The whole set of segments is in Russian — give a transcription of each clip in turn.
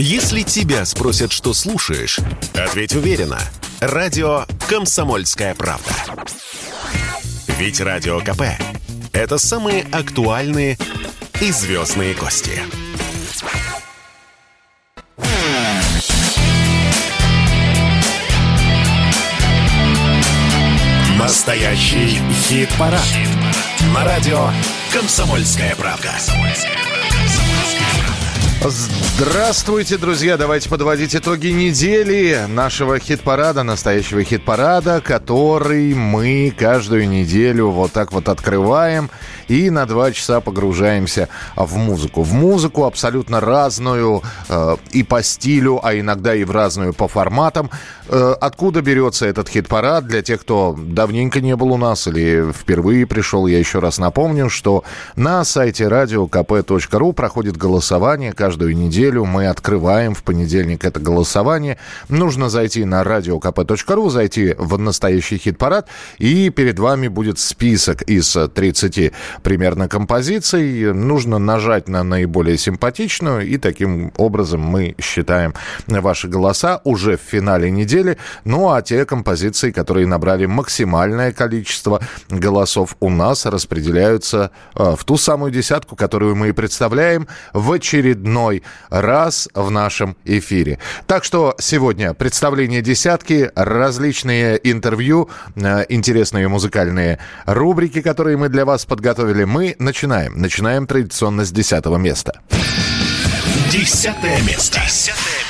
Если тебя спросят, что слушаешь, ответь уверенно. Радио «Комсомольская правда». Ведь Радио КП – это самые актуальные и звездные гости. Настоящий хит-парад. Хит На радио «Комсомольская правда». Здравствуйте, друзья! Давайте подводить итоги недели нашего хит-парада, настоящего хит-парада, который мы каждую неделю вот так вот открываем и на два часа погружаемся в музыку. В музыку абсолютно разную э, и по стилю, а иногда и в разную по форматам. Э, откуда берется этот хит-парад? Для тех, кто давненько не был у нас или впервые пришел, я еще раз напомню, что на сайте radiokp.ru проходит голосование каждую неделю. Мы открываем в понедельник это голосование. Нужно зайти на radiokp.ru, зайти в настоящий хит-парад, и перед вами будет список из 30 примерно композиций. Нужно нажать на наиболее симпатичную, и таким образом мы считаем ваши голоса уже в финале недели. Ну а те композиции, которые набрали максимальное количество голосов у нас, распределяются э, в ту самую десятку, которую мы и представляем в очередной раз в нашем эфире. Так что сегодня представление десятки, различные интервью, э, интересные музыкальные рубрики, которые мы для вас подготовили подготовили. Мы начинаем. Начинаем традиционно с десятого места. Десятое место. Десятое место.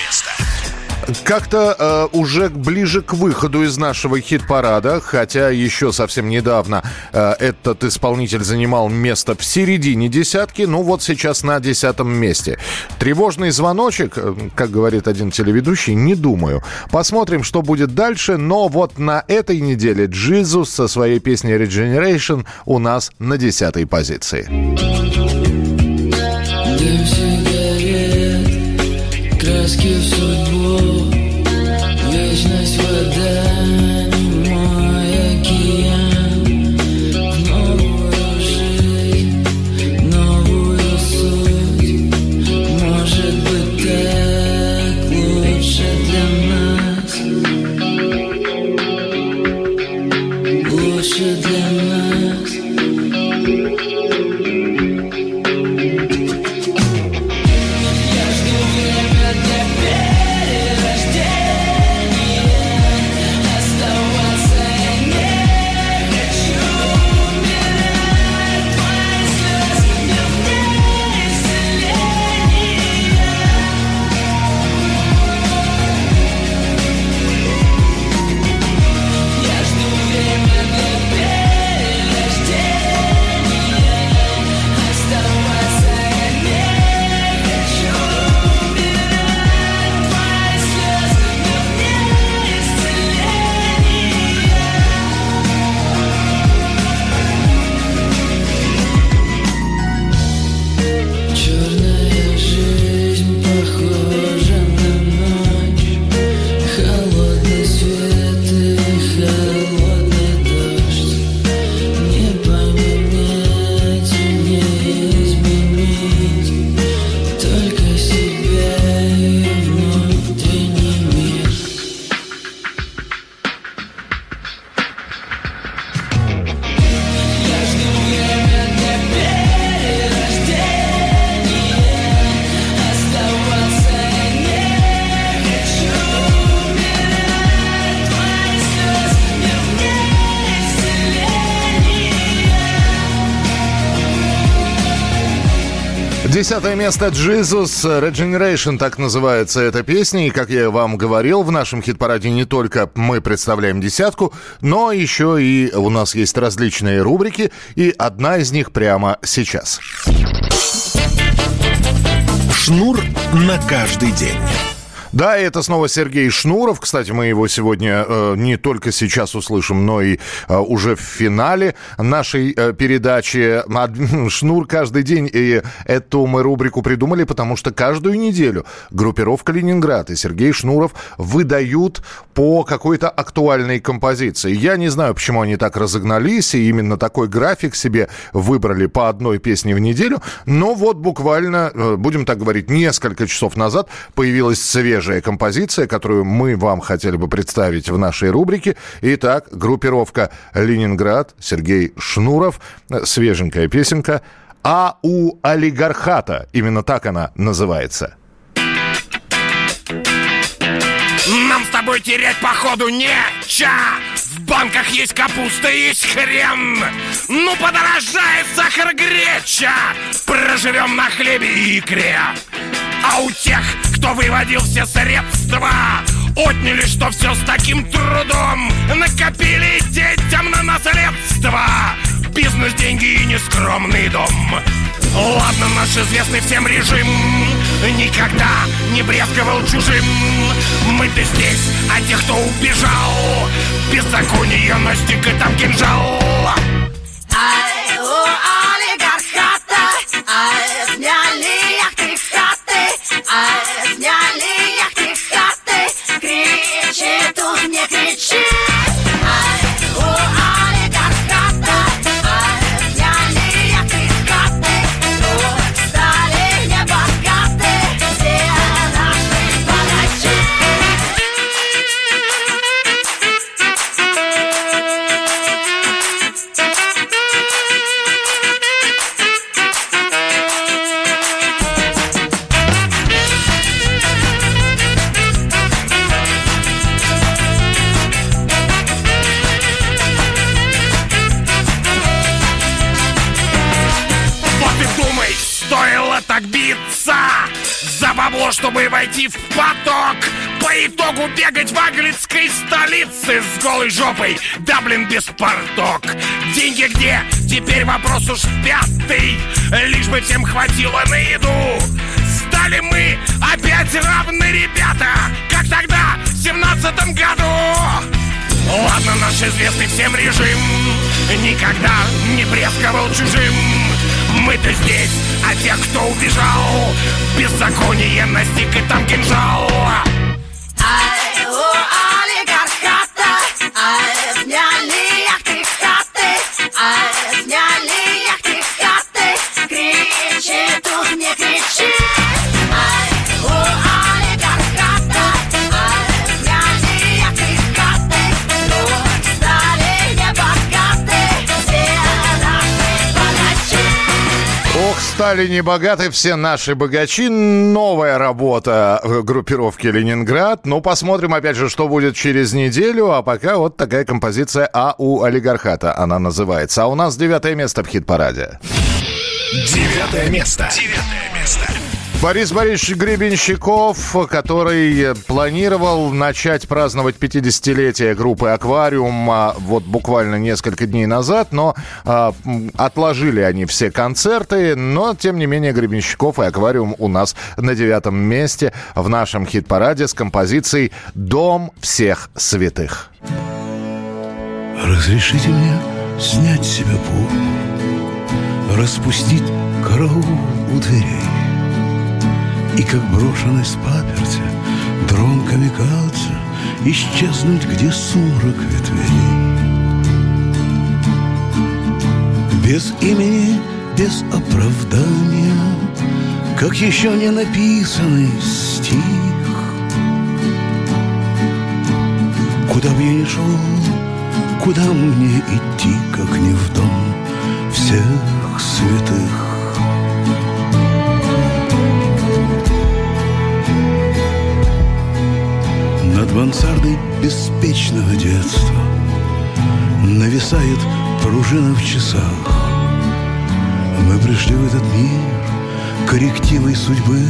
Как-то э, уже ближе к выходу из нашего хит-парада, хотя еще совсем недавно э, этот исполнитель занимал место в середине десятки, ну вот сейчас на десятом месте. Тревожный звоночек, э, как говорит один телеведущий, не думаю. Посмотрим, что будет дальше, но вот на этой неделе Джизус со своей песней Regeneration у нас на десятой позиции. краски в Десятое место «Jesus Regeneration» так называется эта песня. И, как я вам говорил, в нашем хит-параде не только мы представляем десятку, но еще и у нас есть различные рубрики, и одна из них прямо сейчас. Шнур на каждый день. Да, это снова Сергей Шнуров. Кстати, мы его сегодня э, не только сейчас услышим, но и э, уже в финале нашей э, передачи. Шнур каждый день. И эту мы рубрику придумали, потому что каждую неделю группировка «Ленинград» и Сергей Шнуров выдают по какой-то актуальной композиции. Я не знаю, почему они так разогнались и именно такой график себе выбрали по одной песне в неделю. Но вот буквально, э, будем так говорить, несколько часов назад появилась свежая свежая композиция, которую мы вам хотели бы представить в нашей рубрике. Итак, группировка «Ленинград», Сергей Шнуров, свеженькая песенка «А у олигархата». Именно так она называется. Нам с тобой терять походу неча В банках есть капуста, есть хрен Ну подорожает сахар греча Проживем на хлебе и икре А у тех, кто выводил все средства. Отняли, что все с таким трудом. Накопили детям на наследство. Бизнес, деньги и нескромный дом. Ладно, наш известный всем режим. Никогда не брезговал чужим. Мы-то здесь, а те, кто убежал. Беззаконие настиг и там кинжал. Ай, олигархата, ай, сняли яхты хаты, ай, кричи тут Итогу бегать в английской столице С голой жопой, да блин без порток. Деньги где? Теперь вопрос уж пятый. Лишь бы всем хватило на еду. Стали мы опять равны, ребята Как тогда, в семнадцатом году. Ладно, наш известный всем режим Никогда не брезговал чужим. Мы-то здесь, а тех, кто убежал Беззаконие настиг и там кинжал стали небогаты все наши богачи. Новая работа группировки «Ленинград». Ну, посмотрим, опять же, что будет через неделю. А пока вот такая композиция «А у олигархата» она называется. А у нас девятое место в хит-параде. Девятое место. Девятое место. Борис Борисович Гребенщиков, который планировал начать праздновать 50-летие группы «Аквариум» а, вот буквально несколько дней назад, но э, отложили они все концерты, но, тем не менее, Гребенщиков и «Аквариум» у нас на девятом месте в нашем хит-параде с композицией «Дом всех святых». Разрешите мне снять себе пух, распустить караул у дверей – и как брошенный с паперти Дрон камикадзе Исчезнуть, где сумрак ветвей. Без имени, без оправдания Как еще не написанный стих. Куда бы я ни шел, куда мне идти, как не в дом всех святых мансардой беспечного детства. Нависает пружина в часах. Мы пришли в этот мир. Коррективой судьбы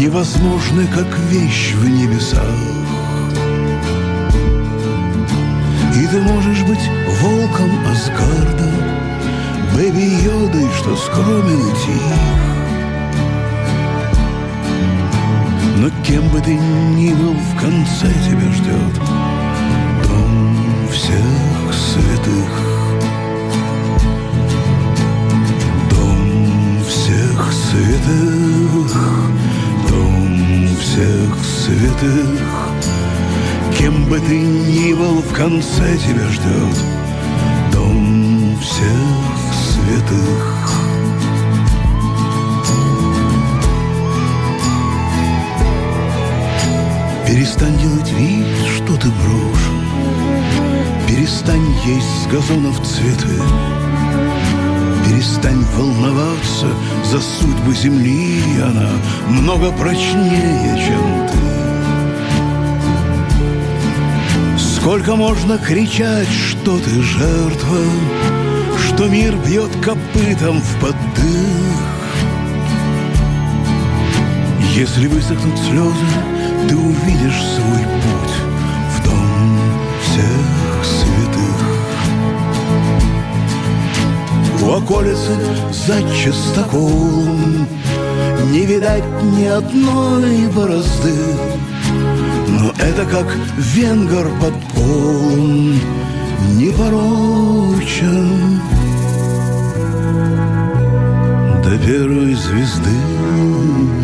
Невозможны, как вещь в небесах. И ты можешь быть волком Асгарда Бэби Йодой, что скромен и тих Но кем бы ты ни был, в конце тебя ждет Дом всех святых. Дом всех святых Дом всех святых. Кем бы ты ни был, в конце тебя ждет Дом всех святых Перестань делать вид, что ты брошен. Перестань есть с газонов цветы. Перестань волноваться за судьбы земли. Она много прочнее, чем ты. Сколько можно кричать, что ты жертва Что мир бьет копытом в поддых? Если высохнут слезы, ты увидишь свой путь в дом всех святых. У околицы за частоколом не видать ни одной борозды, но это как венгер под полом непорочен до первой звезды.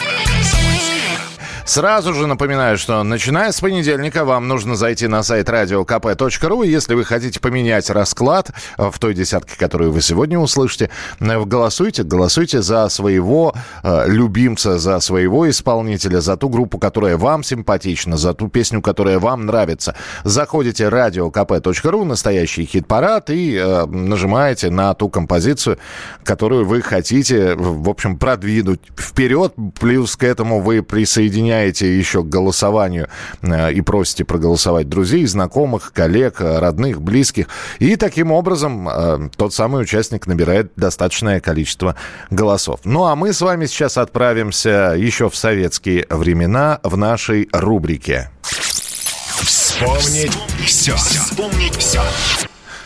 Сразу же напоминаю, что начиная с понедельника вам нужно зайти на сайт radiokp.ru. Если вы хотите поменять расклад в той десятке, которую вы сегодня услышите, э, голосуйте, голосуйте за своего э, любимца, за своего исполнителя, за ту группу, которая вам симпатична, за ту песню, которая вам нравится. Заходите radiokp.ru, настоящий хит-парад, и э, нажимаете на ту композицию, которую вы хотите, в общем, продвинуть вперед. Плюс к этому вы присоединяете еще к голосованию э, и просите проголосовать друзей, знакомых, коллег, э, родных, близких. И таким образом э, тот самый участник набирает достаточное количество голосов. Ну а мы с вами сейчас отправимся еще в советские времена в нашей рубрике. Вспомнить все. Вспомнить все.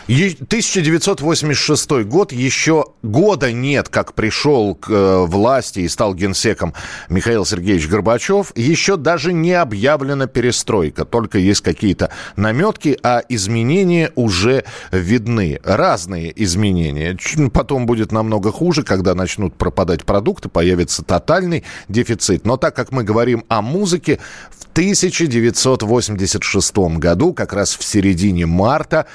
1986 год, еще года нет, как пришел к э, власти и стал генсеком Михаил Сергеевич Горбачев. Еще даже не объявлена перестройка, только есть какие-то наметки, а изменения уже видны. Разные изменения. Потом будет намного хуже, когда начнут пропадать продукты, появится тотальный дефицит. Но так как мы говорим о музыке, в 1986 году, как раз в середине марта,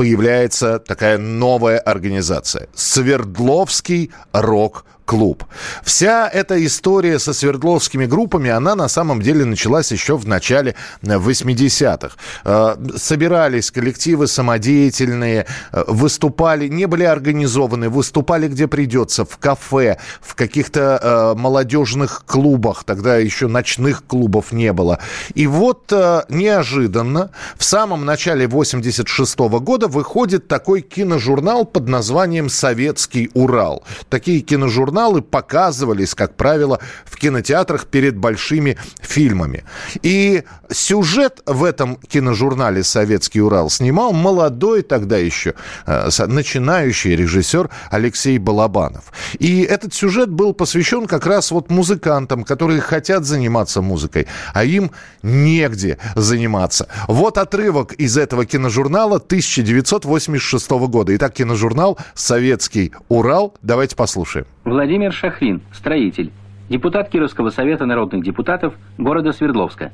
появляется такая новая организация. Свердловский рок клуб. Вся эта история со свердловскими группами, она на самом деле началась еще в начале 80-х. Э, собирались коллективы самодеятельные, э, выступали, не были организованы, выступали где придется, в кафе, в каких-то э, молодежных клубах, тогда еще ночных клубов не было. И вот неожиданно в самом начале 86 -го года выходит такой киножурнал под названием «Советский Урал». Такие киножурналы журналы показывались, как правило, в кинотеатрах перед большими фильмами. И сюжет в этом киножурнале «Советский Урал» снимал молодой тогда еще э, начинающий режиссер Алексей Балабанов. И этот сюжет был посвящен как раз вот музыкантам, которые хотят заниматься музыкой, а им негде заниматься. Вот отрывок из этого киножурнала 1986 года. Итак, киножурнал «Советский Урал». Давайте послушаем. Владимир Шахрин, строитель, депутат Кировского совета народных депутатов города Свердловска.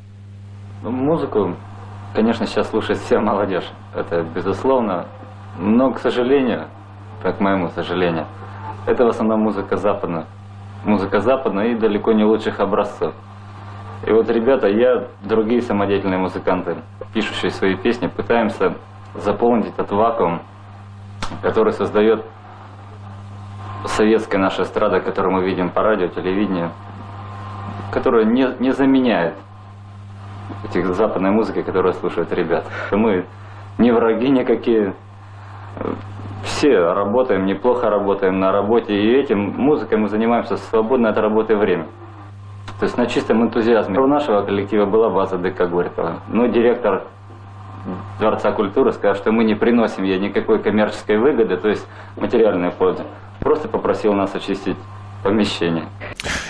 Ну, музыку, конечно, сейчас слушает вся молодежь. Это безусловно. Но, к сожалению, к моему сожалению, это в основном музыка западная. музыка западная и далеко не лучших образцов. И вот, ребята, я, другие самодеятельные музыканты, пишущие свои песни, пытаемся заполнить этот вакуум, который создает советская наша эстрада, которую мы видим по радио, телевидению, которая не, не заменяет этих западной музыки, которую слушают ребята. Мы не враги никакие, все работаем, неплохо работаем на работе, и этим музыкой мы занимаемся в свободное от работы время. То есть на чистом энтузиазме. У нашего коллектива была база ДК Горького. Но директор Дворца культуры сказал, что мы не приносим ей никакой коммерческой выгоды, то есть материальной пользы. Просто попросил нас очистить помещение.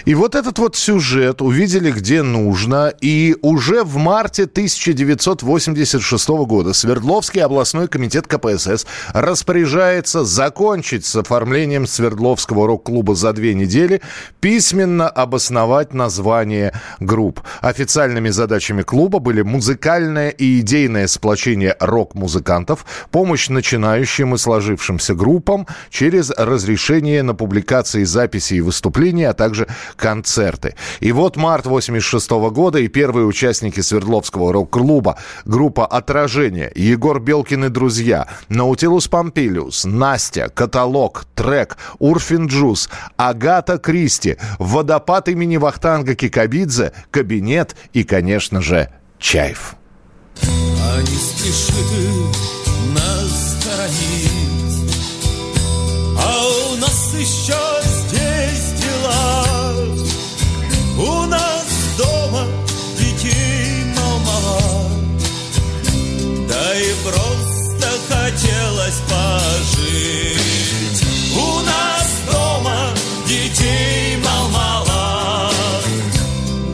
И вот этот вот сюжет увидели где нужно. И уже в марте 1986 года Свердловский областной комитет КПСС распоряжается закончить с оформлением Свердловского рок-клуба за две недели, письменно обосновать название групп. Официальными задачами клуба были музыкальное и идейное сплочение рок-музыкантов, помощь начинающим и сложившимся группам через разрешение на публикации записей и выступлений, а также концерты. И вот март 86 года и первые участники Свердловского рок-клуба, группа «Отражение», Егор Белкин и друзья, Наутилус Помпилиус, Настя, Каталог, Трек, Урфин Джус, Агата Кристи, Водопад имени Вахтанга Кикабидзе, Кабинет и, конечно же, Чайф. А не спеши нас хоронить, а у нас еще У нас дома детей мало, да и просто хотелось пожить. У нас дома детей мало,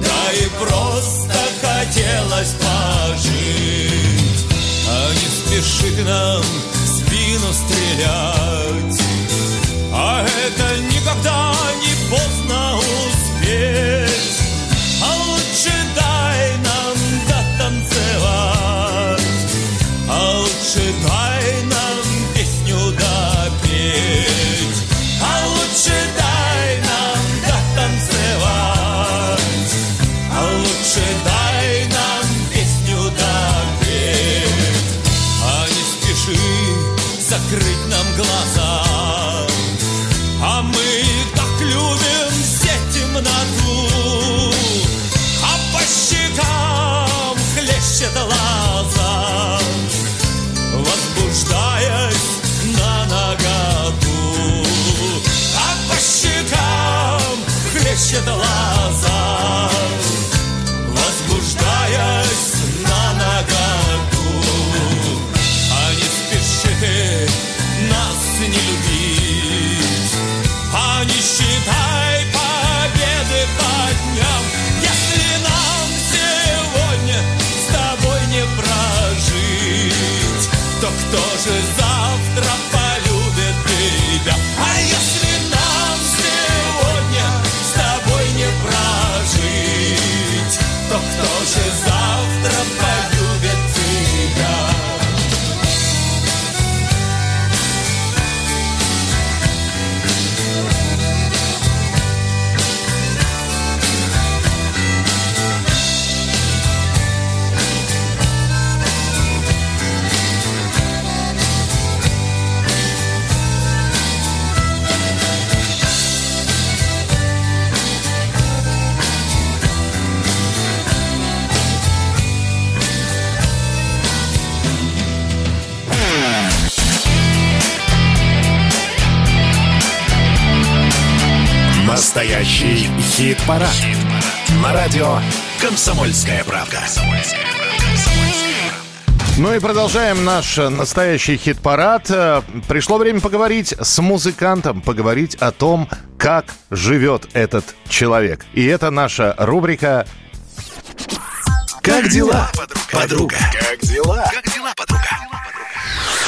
да и просто хотелось пожить. А не спеши к нам в спину стрелять, Хит-парад. На радио «Комсомольская правда». Ну и продолжаем наш настоящий хит-парад. Э, Пришло время поговорить с музыкантом, поговорить о том, как живет этот человек. И это наша рубрика Как дела, подруга? Как дела, подруга?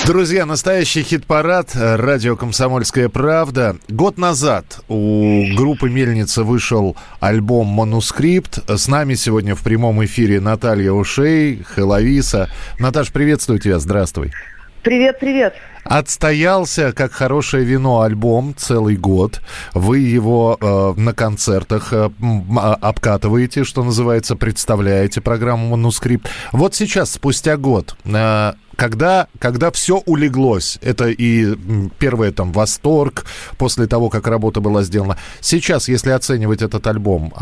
Друзья, настоящий хит-парад радио «Комсомольская правда». Год назад у группы «Мельница» вышел альбом «Манускрипт». С нами сегодня в прямом эфире Наталья Ушей, Хеловиса. Наташ, приветствую тебя, здравствуй. Привет, привет. Отстоялся, как хорошее вино, альбом целый год. Вы его э, на концертах э, а- обкатываете, что называется, представляете программу «Манускрипт». Вот сейчас, спустя год, э, когда, когда все улеглось, это и м, первое там восторг после того, как работа была сделана. Сейчас, если оценивать этот альбом,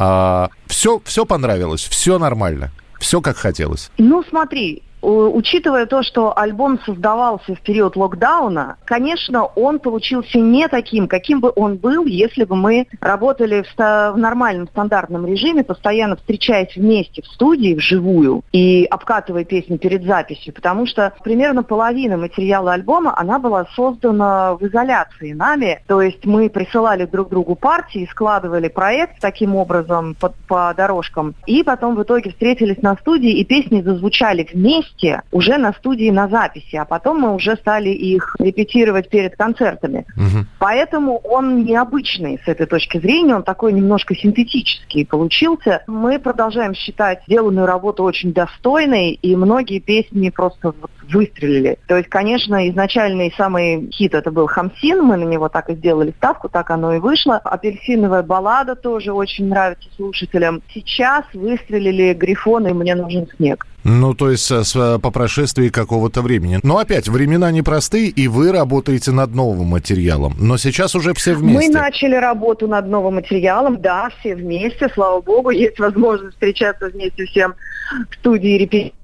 все, все понравилось, все нормально, все как хотелось. Ну, смотри, учитывая то, что альбом создавался в период локдауна, конечно, он получился не таким, каким бы он был, если бы мы работали в, в нормальном стандартном режиме, постоянно встречаясь вместе в студии, вживую, и обкатывая песни перед записью, потому что примерно половина материала альбома, она была создана в изоляции нами, то есть мы присылали друг другу партии, складывали проект таким образом по, по дорожкам, и потом в итоге встретились на студии, и песни зазвучали вместе уже на студии на записи, а потом мы уже стали их репетировать перед концертами. Поэтому он необычный с этой точки зрения, он такой немножко синтетический получился. Мы продолжаем считать сделанную работу очень достойной, и многие песни просто вот выстрелили. То есть, конечно, изначальный самый хит это был «Хамсин», мы на него так и сделали ставку, так оно и вышло. «Апельсиновая баллада» тоже очень нравится слушателям. Сейчас выстрелили «Грифон» и «Мне нужен снег». Ну, то есть э, с, по прошествии какого-то времени. Но опять, времена непростые, и вы работаете над новым материалом. Но сейчас уже все вместе. Мы начали работу над новым материалом, да, все вместе, слава богу, есть возможность встречаться вместе всем в студии репетиции.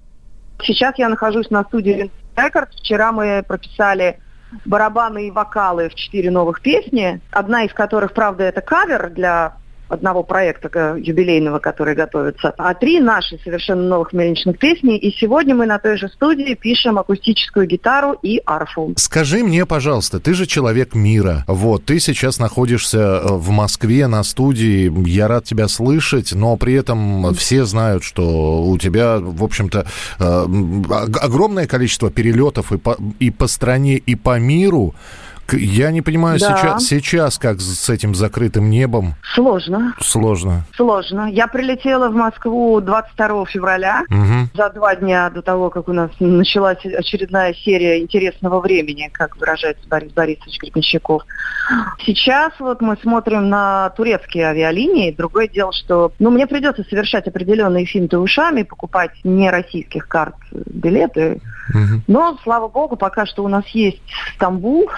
Сейчас я нахожусь на студии Рекорд. Вчера мы прописали барабаны и вокалы в четыре новых песни, одна из которых, правда, это кавер для одного проекта э, юбилейного, который готовится, а три наши совершенно новых мельничных песни. И сегодня мы на той же студии пишем акустическую гитару и арфу. Скажи мне, пожалуйста, ты же человек мира. Вот, ты сейчас находишься э, в Москве на студии. Я рад тебя слышать, но при этом все знают, что у тебя, в общем-то, э, ог- огромное количество перелетов и по, и по стране, и по миру. Я не понимаю Да. сейчас, сейчас, как с этим закрытым небом. Сложно. Сложно. Сложно. Я прилетела в Москву 22 февраля, Мгм. за два дня до того, как у нас началась очередная серия интересного времени, как выражается Борис Борисович Гребенщиков. Сейчас вот мы смотрим на турецкие авиалинии. Другое дело, что ну, мне придется совершать определенные финты ушами, покупать не российских карт билеты. Мгм. Но, слава богу, пока что у нас есть Стамбул,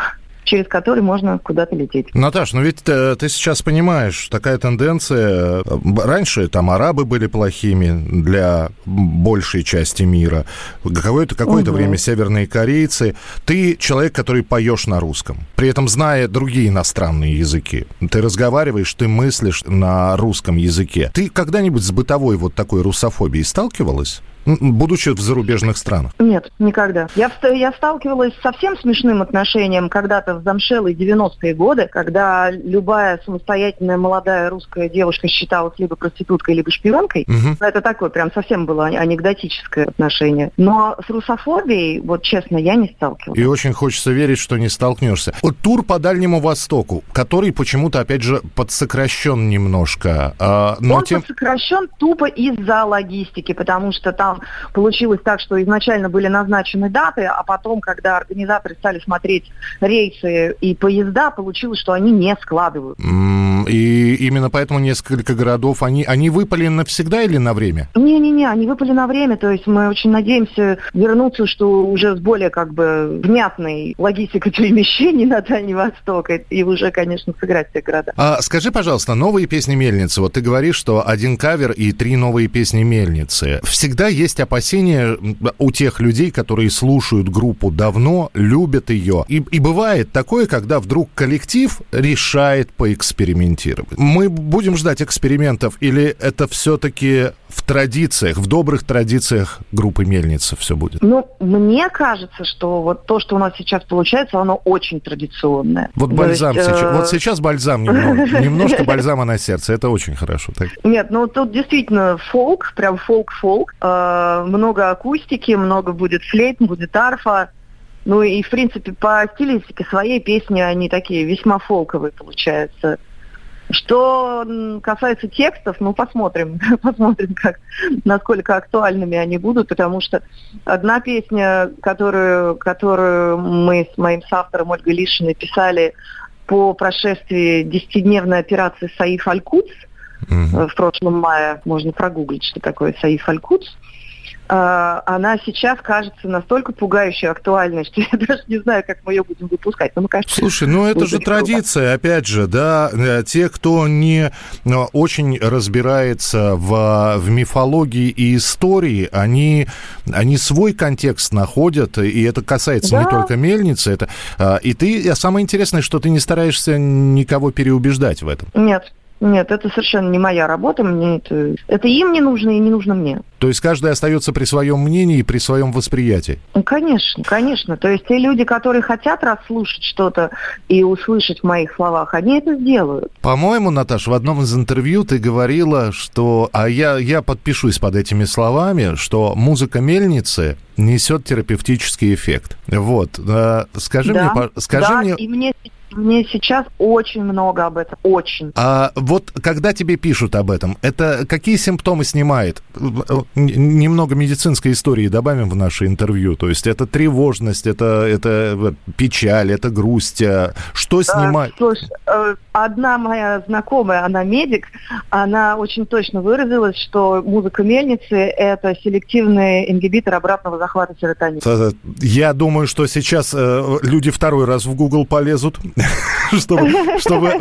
через который можно куда-то лететь. Наташ, ну ведь э, ты сейчас понимаешь, такая тенденция. э, Раньше там арабы были плохими для большей части мира. Какое-то какое Мгм. время северные корейцы. Ты человек, который поешь на русском, при этом зная другие иностранные языки. Ты разговариваешь, ты мыслишь на русском языке. Ты когда-нибудь с бытовой вот такой русофобией сталкивалась? Будучи в зарубежных странах. Нет, никогда. Я, я сталкивалась с совсем смешным отношением когда-то в замшелые 90-е годы, когда любая самостоятельная молодая русская девушка считалась либо проституткой, либо шпионкой. Мгм. Это такое прям совсем было ане- анекдотическое отношение. Но с русофобией, вот честно, я не сталкивалась. И очень хочется верить, что не столкнешься. Вот тур по Дальнему Востоку, который почему-то, опять же, подсокращен немножко. а, но Он тем... сокращен тупо из-за логистики, потому что там получилось так, что изначально были назначены даты, а потом, когда организаторы стали смотреть рейсы и поезда, получилось, что они не складывают. М, И именно поэтому несколько городов, они, они выпали навсегда или на время? Не-не-не, они выпали на время, то есть мы очень надеемся вернуться, что уже с более как бы внятной логистикой перемещений на Дальний Восток, и- и уже, конечно, сыграть все города. А, скажи, пожалуйста, новые песни Мельницы. Вот ты говоришь, что один кавер и три новые песни Мельницы. Всегда есть опасения у тех людей, которые слушают группу давно, любят ее. И, и бывает такое, когда вдруг коллектив решает поэкспериментировать. Мы будем ждать экспериментов или это все-таки в традициях, в добрых традициях группы Мельница все будет? Ну, мне кажется, что вот то, что у нас сейчас получается, оно очень традиционное. Вот То бальзам есть, сейчас. э, Вот сейчас бальзам немного, немножко бальзама на сердце. Это очень хорошо. Так. Нет, ну тут действительно фолк, прям фолк-фолк. Э, много акустики, много будет флейт, будет арфа. Ну и, в принципе, по стилистике своей песни они такие весьма фолковые получаются. Что касается текстов, ну, посмотрим, посмотрим, как, насколько актуальными они будут, потому что одна песня, которую, которую мы с моим соавтором Ольгой Лишиной писали по прошествии десятидневной операции «Саиф Аль-Кудс», э, в прошлом мае, можно прогуглить, что такое Саиф Аль-Кудс, она сейчас кажется настолько пугающей актуальной, что я даже не знаю, как мы ее будем выпускать. Но мы, кажется, Слушай, ну это же традиция, опять же, да, э, те, кто не э, очень разбирается в, в мифологии и истории, они, они свой контекст находят, и это касается не Да. только мельницы, это, а, и ты, а самое интересное, что ты не стараешься никого переубеждать в этом. Нет, нет, это совершенно не моя работа, мне это, это им не нужно и не нужно мне. То есть каждый остается при своем мнении и при своем восприятии. Ну, конечно, конечно. То есть те люди, которые хотят расслушать что-то и услышать в моих словах, они это сделают. По-моему, Наташ, в одном из интервью ты говорила, что, а я, я подпишусь под этими словами, что музыка мельницы несет терапевтический эффект. Вот. э, Скажи да, мне, скажи да, мне, и мне, мне сейчас очень много об этом, очень. а вот когда тебе пишут об этом, это какие симптомы снимает? Немного медицинской истории добавим в наше интервью. То есть это тревожность, это, это печаль, это грусть. а Что снимает? А, Слушай, э, одна моя знакомая, она медик, она очень точно выразилась, что музыка мельницы – это селективный ингибитор обратного захвата серотонина. Э, Я думаю, что сейчас э, люди второй раз в Google полезут, чтобы, чтобы,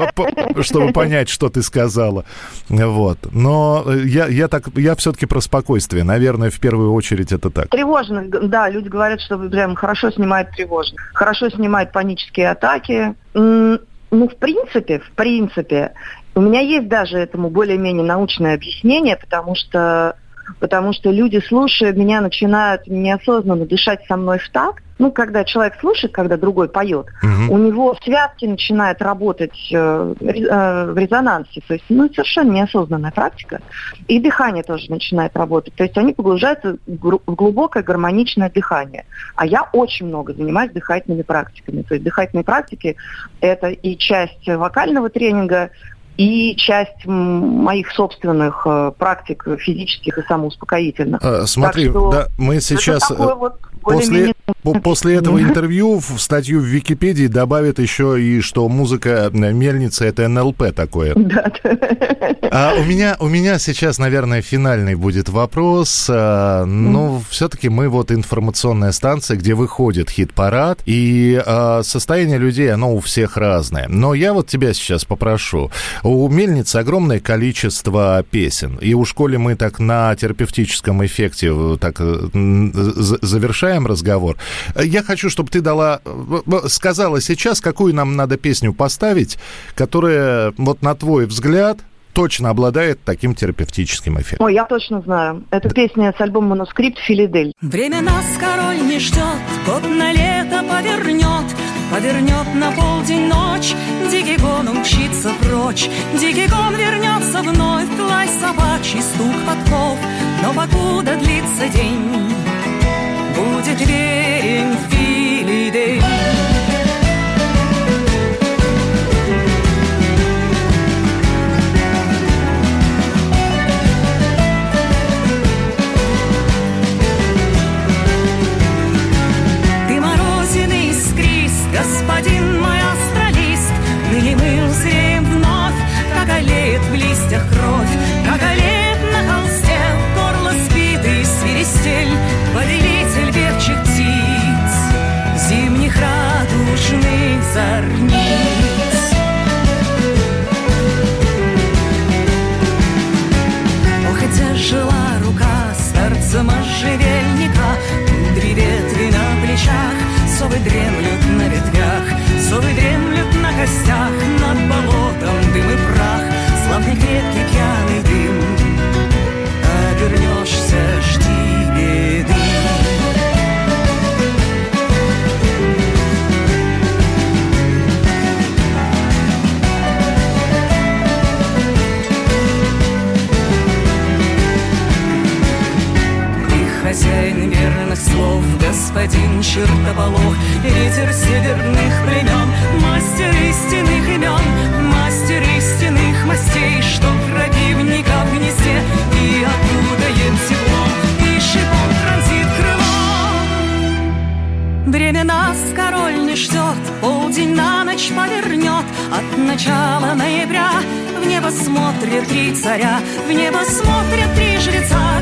чтобы понять, что ты сказала. Вот. Но я, я, так, я все-таки про спокойствие. Наверное, в первую очередь это так. Тревожно, да, люди говорят, что прям хорошо снимает тревожно, хорошо снимает панические атаки. Ну, в принципе, в принципе, у меня есть даже этому более-менее научное объяснение, потому что потому что люди, слушая меня, начинают неосознанно дышать со мной в такт. Ну, когда человек слушает, когда другой поет, Мгм. у него связки начинают работать э, э, в резонансе. То есть, ну, совершенно неосознанная практика. И дыхание тоже начинает работать. То есть они погружаются в гру- в глубокое гармоничное дыхание. А я очень много занимаюсь дыхательными практиками. То есть дыхательные практики – это и часть вокального тренинга, и часть моих собственных э, практик физических и самоуспокоительных. Э, Смотри, Так что да, мы сейчас... Э, вот После, после этого интервью в статью в Википедии добавят еще и, что музыка э, мельницы это НЛП такое. Да. А у меня, у меня сейчас, наверное, финальный будет вопрос. А, Ну, все-таки мы вот информационная станция, где выходит хит-парад, и а, состояние людей, оно у всех разное. Но я вот тебя сейчас попрошу. У мельницы огромное количество песен, и у школе мы так на терапевтическом эффекте э, так э, завершаем разговор. Я хочу, чтобы ты дала, э, сказала сейчас, какую нам надо песню поставить, которая, вот на твой взгляд, точно обладает таким терапевтическим эффектом. Ой, я точно знаю. Это песня с альбома «Манускрипт» «Филадель». Время нас король не ждет, год на лето повернет, Повернет на полдень ночь, дикий гон умчится прочь, Дикий гон вернется вновь, лай собачий, стук подков, Но покуда длится день, будет верен Филидей. Ты морозиный искрист, господин мой зорниц. Ох, хотя жила рука старца можжевельника, Кудри ветви на плечах, совы дремлют на ветвях, Совы дремлют на костях, над болотом дым и прах, Славный крепкий хозяин верных слов, господин чертополох, Ветер северных племен, мастер истинных имен, мастер истинных мастей, что противника в гнезде и окутает теплом, и шипом пронзит крыло. Время нас король не ждет, полдень на ночь повернет От начала ноября в небо смотрят три царя В небо смотрят три жреца,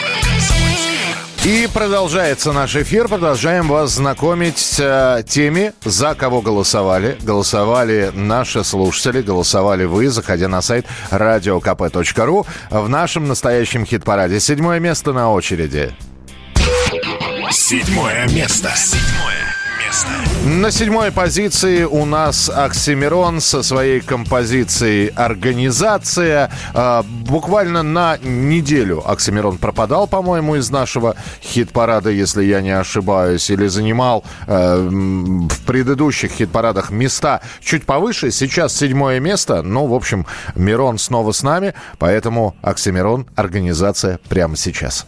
И продолжается наш эфир. Продолжаем вас знакомить с э, теми, за кого голосовали. Голосовали наши слушатели, голосовали вы, заходя на сайт radiokp.ru в нашем настоящем хит-параде. Седьмое место на очереди. Седьмое место. Седьмое место. На седьмой позиции у нас Оксимирон со своей композицией «Организация». А, буквально на неделю Оксимирон пропадал, по-моему, из нашего хит-парада, если я не ошибаюсь, или занимал э, в предыдущих хит-парадах места чуть повыше. Сейчас седьмое место. Ну, в общем, Мирон снова с нами, поэтому Оксимирон «Организация» прямо сейчас.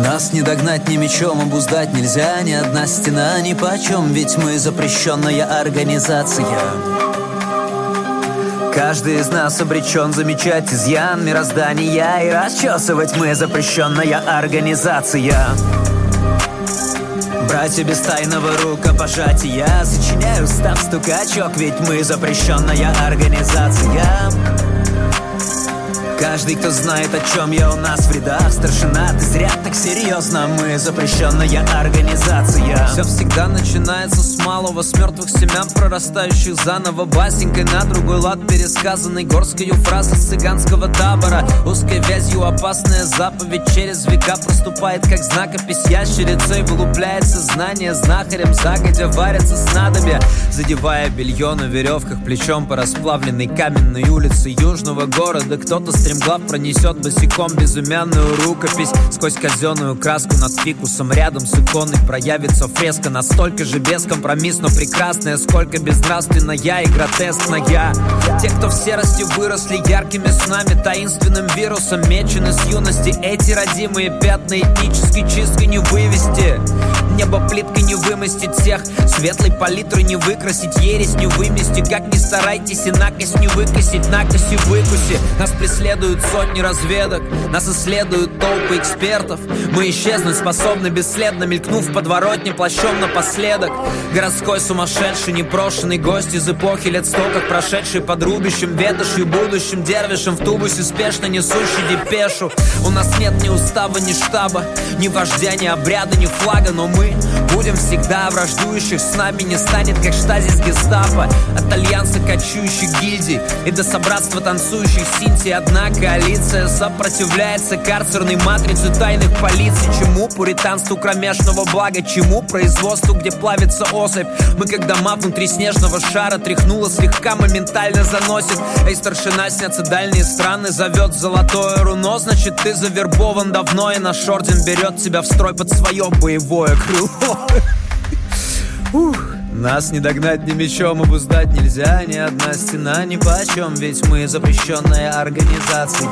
Нас не догнать ни мечом, обуздать нельзя Ни одна стена ни почем Ведь мы запрещенная организация. Каждый из нас обречен замечать изъян мироздания И расчесывать мы запрещенная организация. Братья без тайного рукопожатия Сочиняю став стукачок Ведь мы запрещенная организация Каждый, кто знает, о чем я у нас в рядах Старшина, ты зря так серьезно Мы запрещенная организация. Все всегда начинается с малого С мертвых семян, прорастающих заново. Басенькой на другой лад пересказанной Горскою фразы цыганского табора. Узкой вязью опасная заповедь Через века проступает, как знакопись Ящерицей. Вылупляется знание Знахарем загодя варятся снадобья Задевая белье на веревках Плечом по расплавленной каменной улице Южного города Кто-то стремглав пронесет босиком безымянную рукопись. Сквозь казенную краску над фикусом Рядом с иконой проявится фреска. Настолько же бескомпромиссно прекрасная Сколько безнравственная и гротескная Те, кто в серости выросли яркими снами Таинственным вирусом мечены с юности. Эти родимые пятна этнической чисткой не вывести. Небо плиткой не вымостить всех. Светлой палитрой не выкрасить. Ересь не вымести. Как ни старайтесь и накость не выкосить. Накоси выкуси. Нас преследуют сотни разведок Нас исследуют толпы экспертов. Мы исчезнуть способны бесследно Мелькнув в подворотне плащом напоследок. Городской сумасшедший непрошенный гость Из эпохи лет сто как прошедший под рубящим Ветошью будущим дервишем В тубусе спешно несущий депешу. У нас нет ни устава, ни штаба Ни вождя, ни обряда, ни флага Но мы будем всегда враждующих. С нами не станет, как штазис гестапо. От альянса кочующих гильдий И до собратства танцующих синтий Одна коалиция сопротивляется карцерной матрице тайных полиций. Чему пуританству кромешного блага Чему производству, где плавится особь. Мы как дома внутри снежного шара Тряхнуло слегка, моментально заносит. Эй, старшина, снятся дальние страны Зовет золотое руно. Значит, ты завербован давно И наш орден берет тебя в строй под свое боевое крыло. Ух. Нас не догнать ни мечом, обуздать нельзя Ни одна стена ни почем Ведь мы запрещенная организация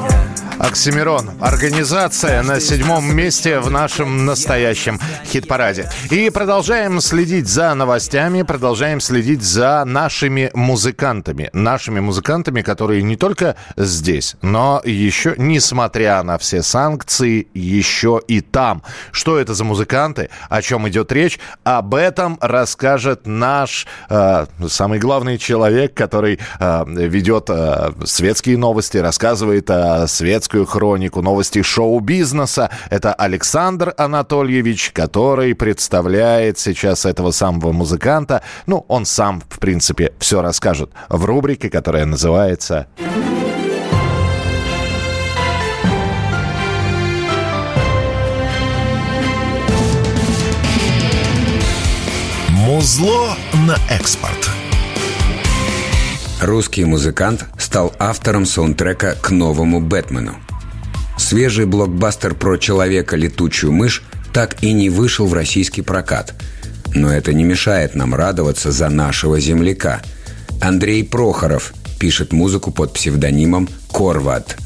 Оксимирон. Организация на седьмом месте в нашем настоящем хит-параде. И продолжаем следить за новостями, продолжаем следить за нашими музыкантами. Нашими музыкантами, которые не только здесь, но еще, несмотря на все санкции, еще и там. Что это за музыканты, о чем идет речь, об этом расскажет наш э, самый главный человек, который э, ведет э, светские новости, рассказывает о светскую хронику, новости шоу-бизнеса. Это Александр Анатольевич, который представляет сейчас этого самого музыканта. Ну, он сам, в принципе, все расскажет в рубрике, которая называется... Музло на экспорт. Русский музыкант стал автором саундтрека к новому «Бэтмену». Свежий блокбастер про человека-летучую мышь так и не вышел в российский прокат. Но это не мешает нам радоваться за нашего земляка. Андрей Прохоров пишет музыку под псевдонимом «Корват».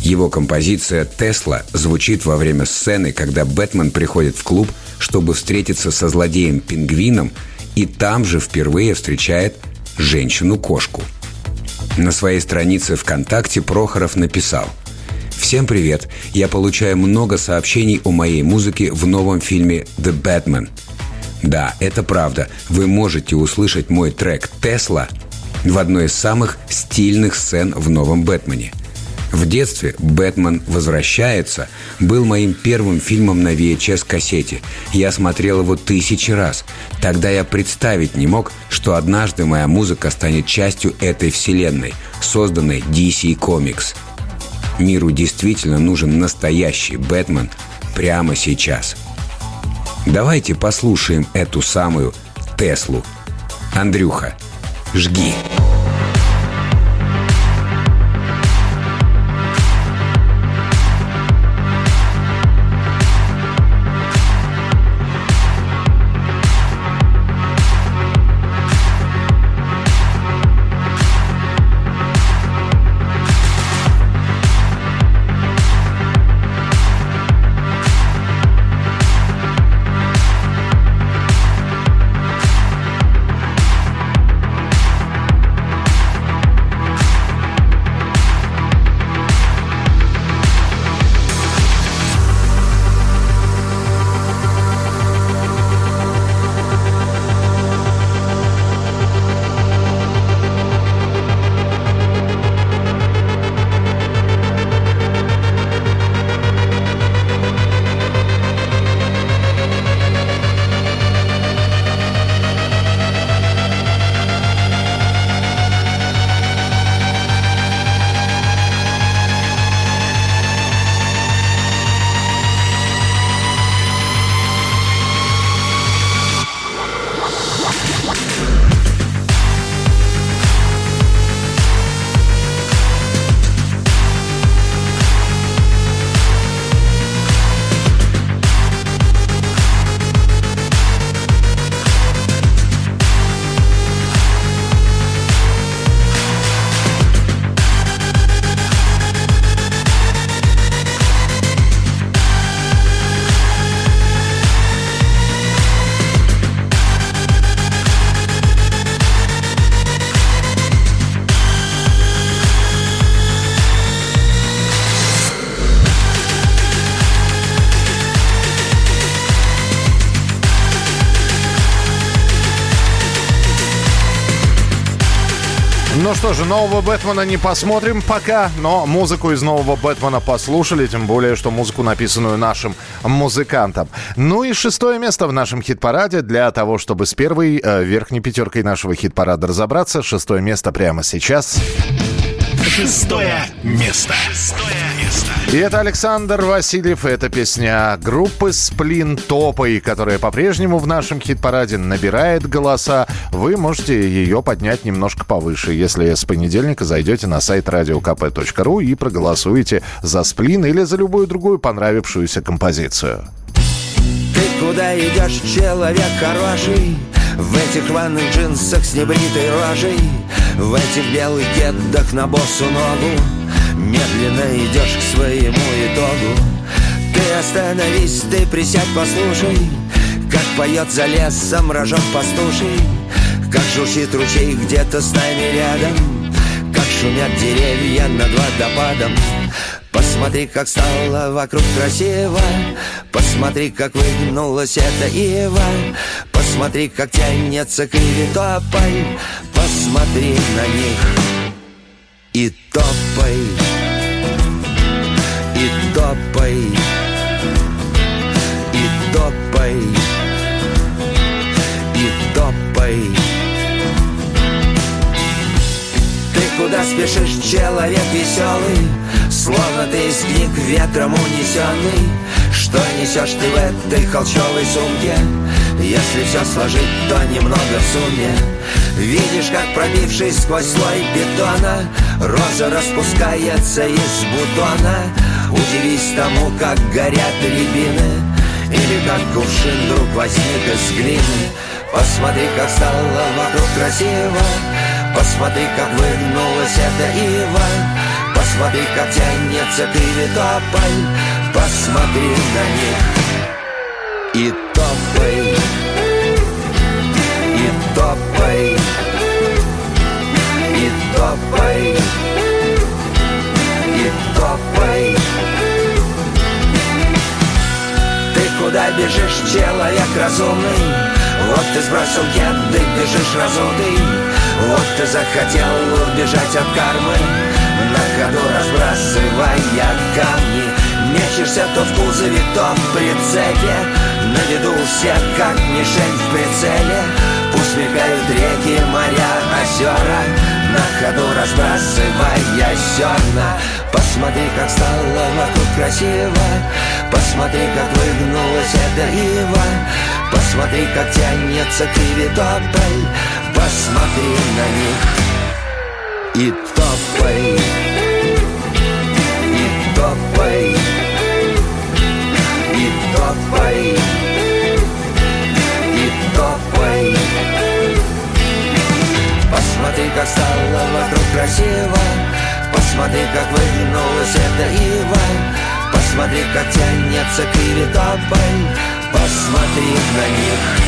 Его композиция «Тесла» звучит во время сцены, когда Бэтмен приходит в клуб, чтобы встретиться со злодеем-пингвином, и там же впервые встречает женщину-кошку. На своей странице ВКонтакте Прохоров написал «Всем привет! Я получаю много сообщений о моей музыке в новом фильме «The Batman». Да, это правда. Вы можете услышать мой трек «Тесла» в одной из самых стильных сцен в новом «Бэтмене». В детстве «Бэтмен возвращается» был моим первым фильмом на VHS-кассете. Я смотрел его тысячи раз. Тогда я представить не мог, что однажды моя музыка станет частью этой вселенной, созданной DC Comics. Миру действительно нужен настоящий Бэтмен прямо сейчас. Давайте послушаем эту самую Теслу. Андрюха, жги. Ну же, нового Бэтмена не посмотрим пока, но музыку из нового Бэтмена послушали, тем более, что музыку, написанную нашим музыкантом. Ну и шестое место в нашем хит-параде. Для того, чтобы с первой э, верхней пятеркой нашего хит-парада разобраться, шестое место прямо сейчас. Шестое место. Шестое. И это Александр Васильев, это песня группы «Сплин Топой», которая по-прежнему в нашем хит-параде набирает голоса. Вы можете ее поднять немножко повыше, если с понедельника зайдете на сайт radiokp.ru и проголосуете за «Сплин» или за любую другую понравившуюся композицию. Ты куда идешь, человек хороший? В этих рваных джинсах с небритой рожей В этих белых кедах на босу ногу Медленно идешь к своему итогу. Ты остановись, ты присядь, послушай Как поет за лесом рожок пастуший Как журчит ручей где-то с нами рядом Как шумят деревья над водопадом. Посмотри, как стало вокруг красиво Посмотри, как выгнулась эта ива Посмотри, как тянется к Иве тополь Посмотри на них и топай куда спешишь, человек веселый. Словно ты из книг ветром унесенный. Что несешь ты в этой холчевой сумке? Если все сложить, то немного в сумме. Видишь, как пробившись сквозь слой бетона Роза распускается из бутона. Удивись тому, как горят рябины Или как кувшин вдруг возник из глины. Посмотри, как стало вокруг красиво Посмотри, как выгнулась эта ива Посмотри, как тянется кривитополь Посмотри на них. И топай. И топай. И топай. И топай. Ты куда бежишь, человек разумный? Вот ты сбросил кеды, бежишь разутый Вот ты захотел убежать от кармы. На ходу разбрасывая камни. Мечешься то в кузове, то в прицепе На виду у всех, как мишень в прицеле. Пусть мелькают реки, моря, озера. На ходу разбрасывая зерна Посмотри, как стало вокруг красиво. Посмотри, как выгнулась эта ива Посмотри, как тянется кривитополь Посмотри на них И топай. И топай. И топай. И топай. Посмотри, как стало вокруг красиво. Посмотри, как выгнулась эта ива. Посмотри, как тянется кривитополь Посмотри на них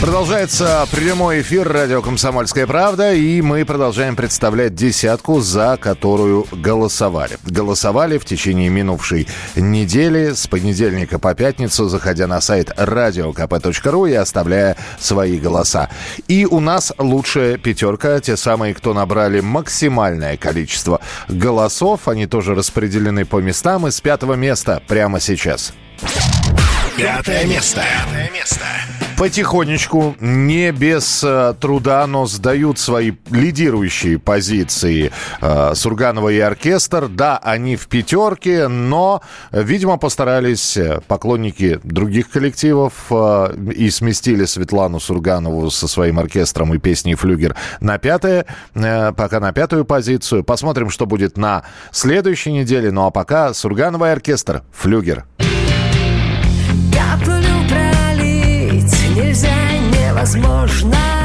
Продолжается прямой эфир радио «Комсомольская правда», и мы продолжаем представлять десятку, за которую голосовали. Голосовали в течение минувшей недели с понедельника по пятницу, заходя на сайт radiokp.ru и оставляя свои голоса. И у нас лучшая пятерка, те самые, кто набрали максимальное количество голосов. Они тоже распределены по местам. Из пятого места прямо сейчас. Пятое место. Пятое место. Потихонечку, не без э, труда, но сдают свои лидирующие позиции э, Сурганова и оркестр. Да, они в пятерке, но, видимо, постарались э, поклонники других коллективов и сместили Светлану Сурганову со своим оркестром и песней «Флюгер» на пятое, пока на пятую позицию. Посмотрим, что будет на следующей неделе. Ну а пока Сурганова и оркестр «Флюгер». Каплю невозможно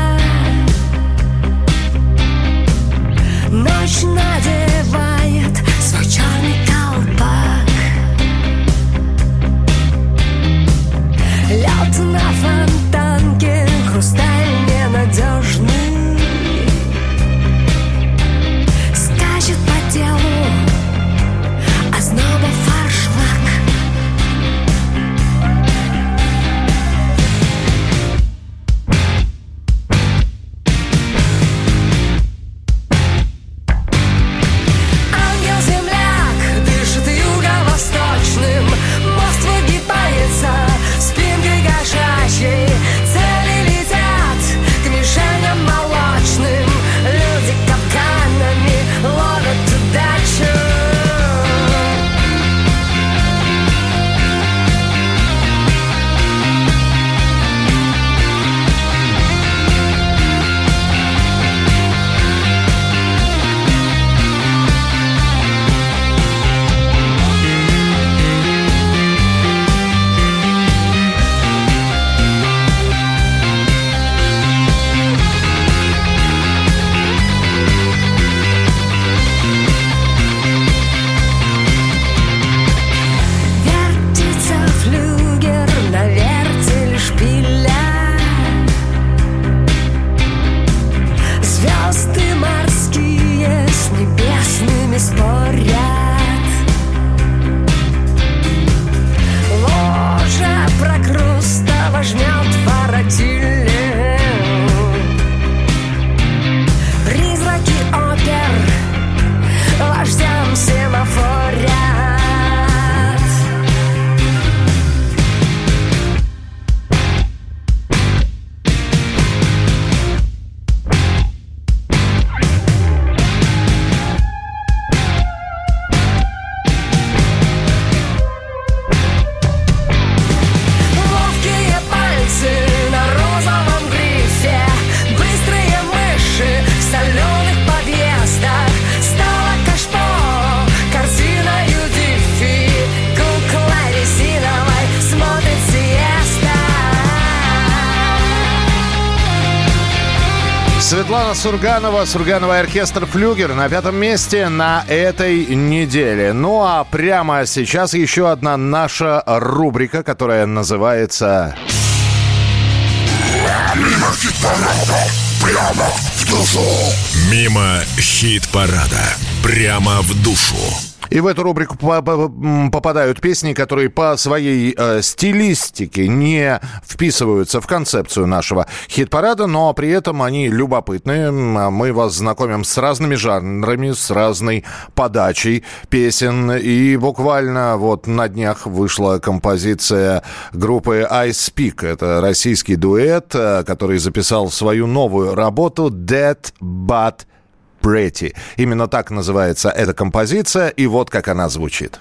Сурганова, Сурганова оркестр «Флюгер» на пятом месте на этой неделе. Ну а прямо сейчас еще одна наша рубрика, которая называется... Мимо хит-парада, прямо в душу. Мимо хит-парада, прямо в душу. И в эту рубрику попадают песни, которые по своей э, стилистике не вписываются в концепцию нашего хит-парада, но при этом они любопытны. М, а Мы вас знакомим с разными жанрами, с разной подачей песен. И буквально вот на днях вышла композиция группы I Speak. Это российский дуэт, э, который записал свою новую работу «Dead But Pretty. Именно так называется эта композиция, и вот как она звучит.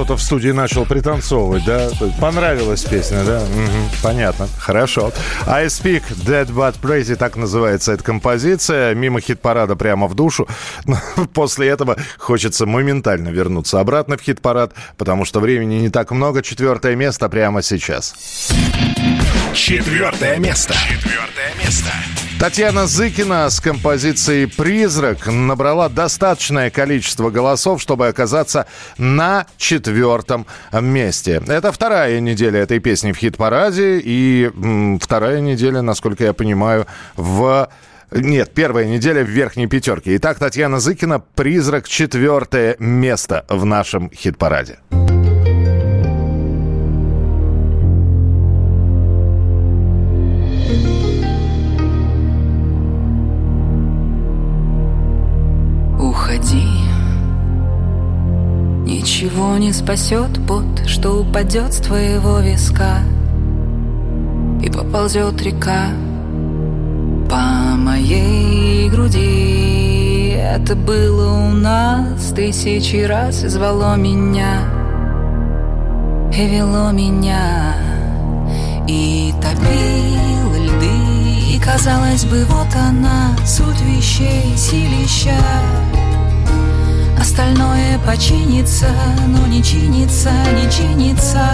Кто-то в студии начал пританцовывать, да? Понравилась песня, да? Мгм, понятно, хорошо. I Speak Dead But Crazy, так называется эта композиция. Мимо хит-парада прямо в душу. После этого хочется моментально вернуться обратно в хит-парад, потому что времени не так много. Четвертое место прямо сейчас. Четвертое место. Четвертое место. Татьяна Зыкина с композицией «Призрак» набрала достаточное количество голосов, чтобы оказаться на четвертом месте. Это вторая неделя этой песни в хит-параде и м, вторая неделя, насколько я понимаю, в... Нет, первая неделя в верхней пятерке. Итак, Татьяна Зыкина «Призрак» четвертое место в нашем хит-параде. Ничего не спасет пот, что упадет с твоего виска. И поползет река по моей груди. Это было у нас тысячи раз и звало меня И вело меня. И топило льды И казалось бы, вот она, суть вещей, силища Остальное починится, но не чинится, не чинится.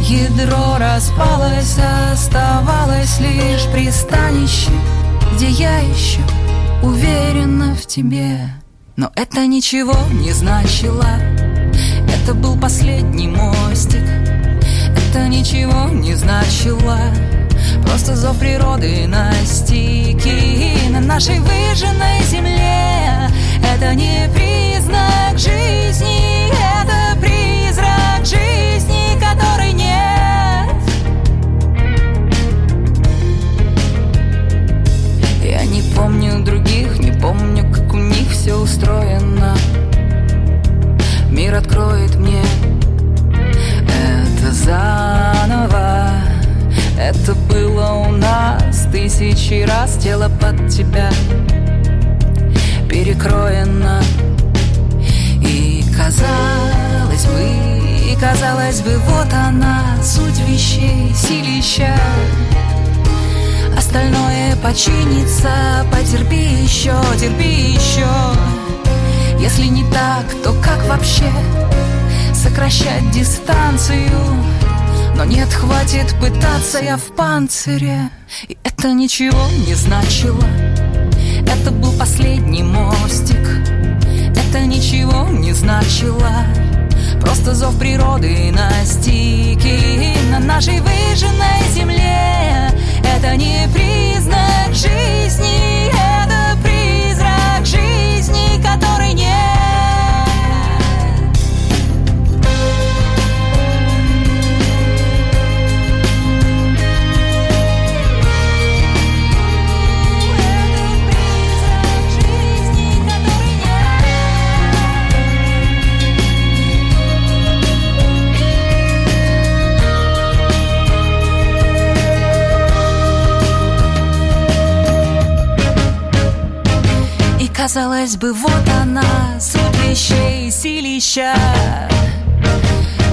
Ядро распалось, оставалось лишь пристанище Где я еще уверена в тебе. Но это ничего не значило. Это был последний мостик. Это ничего не значило. Просто зов природы настиг И на нашей выжженной земле это не признак жизни, это призрак жизни, который нет. Я не помню других, не помню, как у них все устроено. Мир откроет мне это заново. Это было у нас тысячи раз тело под тебя перекроено И казалось бы, и казалось бы, вот она, суть вещей, силища. Остальное починится, потерпи еще, терпи еще. Если не так, то как вообще сокращать дистанцию? Но нет, хватит пытаться, я в панцире. И это ничего не значило Это был последний мостик. Это ничего не значило. Просто зов природы настиг И на нашей выжженной земле Это не признак жизни казалось бы, вот она, суть вещей, силища.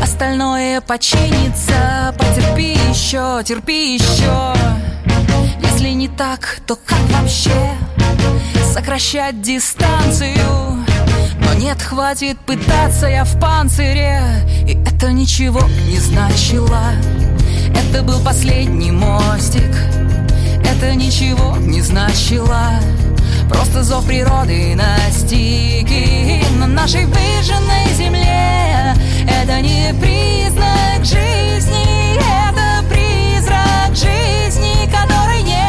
Остальное починится, потерпи еще, терпи еще. Если не так, то как вообще сокращать дистанцию? Но нет, хватит пытаться, я в панцире. И это ничего не значило. Это был последний мостик. Это ничего не значило Просто зов природы настиг И на нашей выжженной земле Это не признак жизни Это призрак жизни, которой нет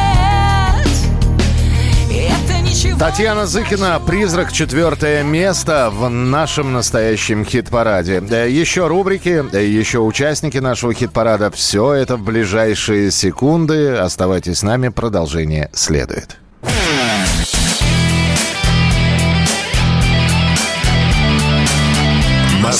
Татьяна Зыкина «Призрак. Четвертое место» в нашем настоящем хит-параде. Еще рубрики, еще участники нашего хит-парада. Все это в ближайшие секунды. Оставайтесь с нами, продолжение следует.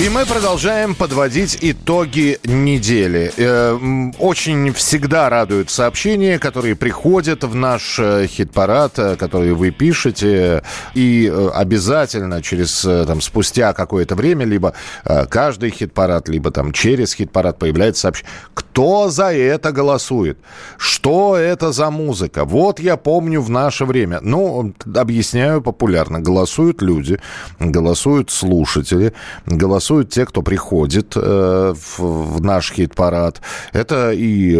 И мы продолжаем подводить итоги недели. Э, Очень всегда радуют сообщения, которые приходят в наш э, хит-парад, э, которые вы пишете. И обязательно через, там, спустя какое-то время, либо каждый хит-парад, либо там через хит-парад появляется сообщение. Кто за это голосует? Что это за музыка? Вот я помню в наше время. Ну, объясняю популярно. Голосуют люди, голосуют слушатели, голосуют те, кто приходит э, в, наш хит-парад. Это и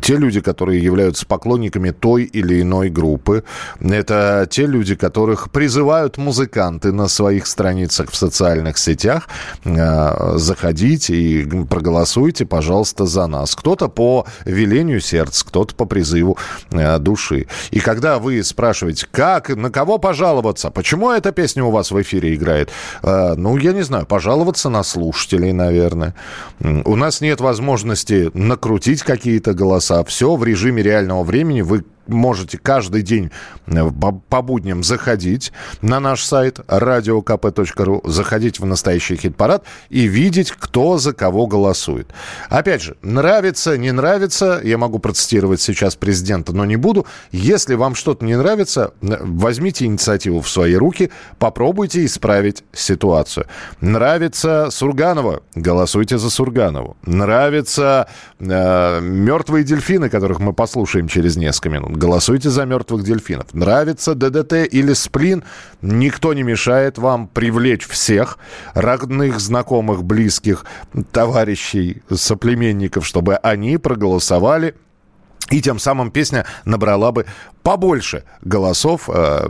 те люди, которые являются поклонниками той или иной группы. Это те люди, которых призывают музыканты на своих страницах в социальных сетях. Э, заходите и проголосуйте, пожалуйста, за нас. Кто-то по велению сердца, кто-то по призыву э, души. И когда вы спрашиваете, как, на кого пожаловаться, почему эта песня у вас в эфире играет, ну, я не знаю, пожаловаться на слушателей, наверное. У нас нет возможности накрутить какие-то голоса. Все в режиме реального времени. Вы можете каждый день э, по будням заходить на наш сайт radiokp.ru, заходить в настоящий хит-парад и видеть, кто за кого голосует. Опять же, нравится, не нравится, я могу процитировать сейчас президента, но не буду. Если вам что-то не нравится, э, возьмите инициативу в свои руки, попробуйте исправить ситуацию. Нравится Сурганова, голосуйте за Сурганову. Нравится э, мертвые дельфины, которых мы послушаем через несколько минут. Голосуйте за мертвых дельфинов. Нравится ДДТ или сплин, никто не мешает вам привлечь всех родных, знакомых, близких, товарищей, соплеменников, чтобы они проголосовали и тем самым песня набрала бы побольше голосов э,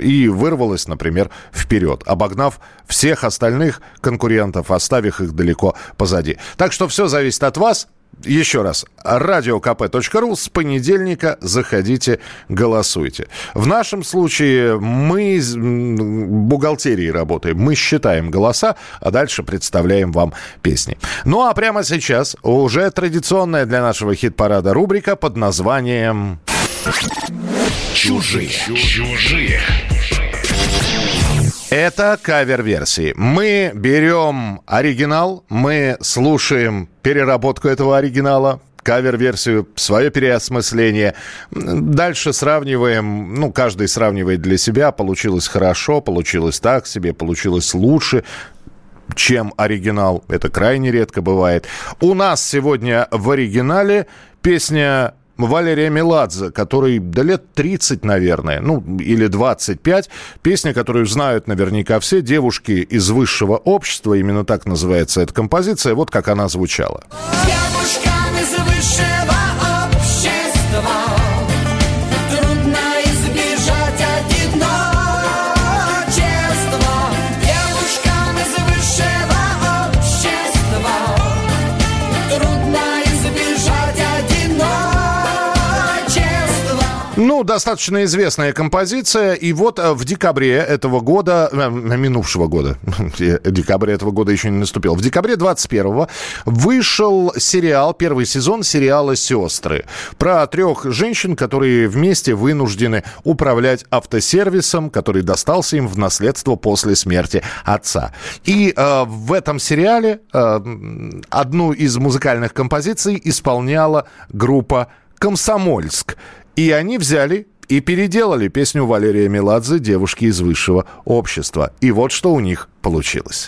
и вырвалась, например, вперед, обогнав всех остальных конкурентов, оставив их далеко позади. Так что все зависит от вас. Еще раз, radiokp.ru с понедельника заходите, голосуйте. В нашем случае мы бухгалтерией работаем, мы считаем голоса, а дальше представляем вам песни. Ну а прямо сейчас уже традиционная для нашего хит-парада рубрика под названием Чужие. Чужие. Это кавер-версии. Мы берем оригинал, мы слушаем переработку этого оригинала, кавер-версию, свое переосмысление. Дальше сравниваем, ну, каждый сравнивает для себя, получилось хорошо, получилось так себе, получилось лучше чем оригинал. Это крайне редко бывает. У нас сегодня в оригинале песня Валерия Меладзе, который до лет 30, наверное, ну, или 25. Песня, которую знают наверняка все девушки из высшего общества. Именно так называется эта композиция. Вот как она звучала. Девушкам из высшего достаточно известная композиция. И вот э, в декабре этого года, э, минувшего года, декабрь этого года еще не наступил, в декабре 21-го вышел сериал, первый сезон сериала «Сестры». Про трех женщин, которые вместе вынуждены управлять автосервисом, который достался им в наследство после смерти отца. И э, в этом сериале э, одну из музыкальных композиций исполняла группа «Комсомольск». И они взяли и переделали песню Валерия Меладзе «Девушки из высшего общества». И вот что у них получилось.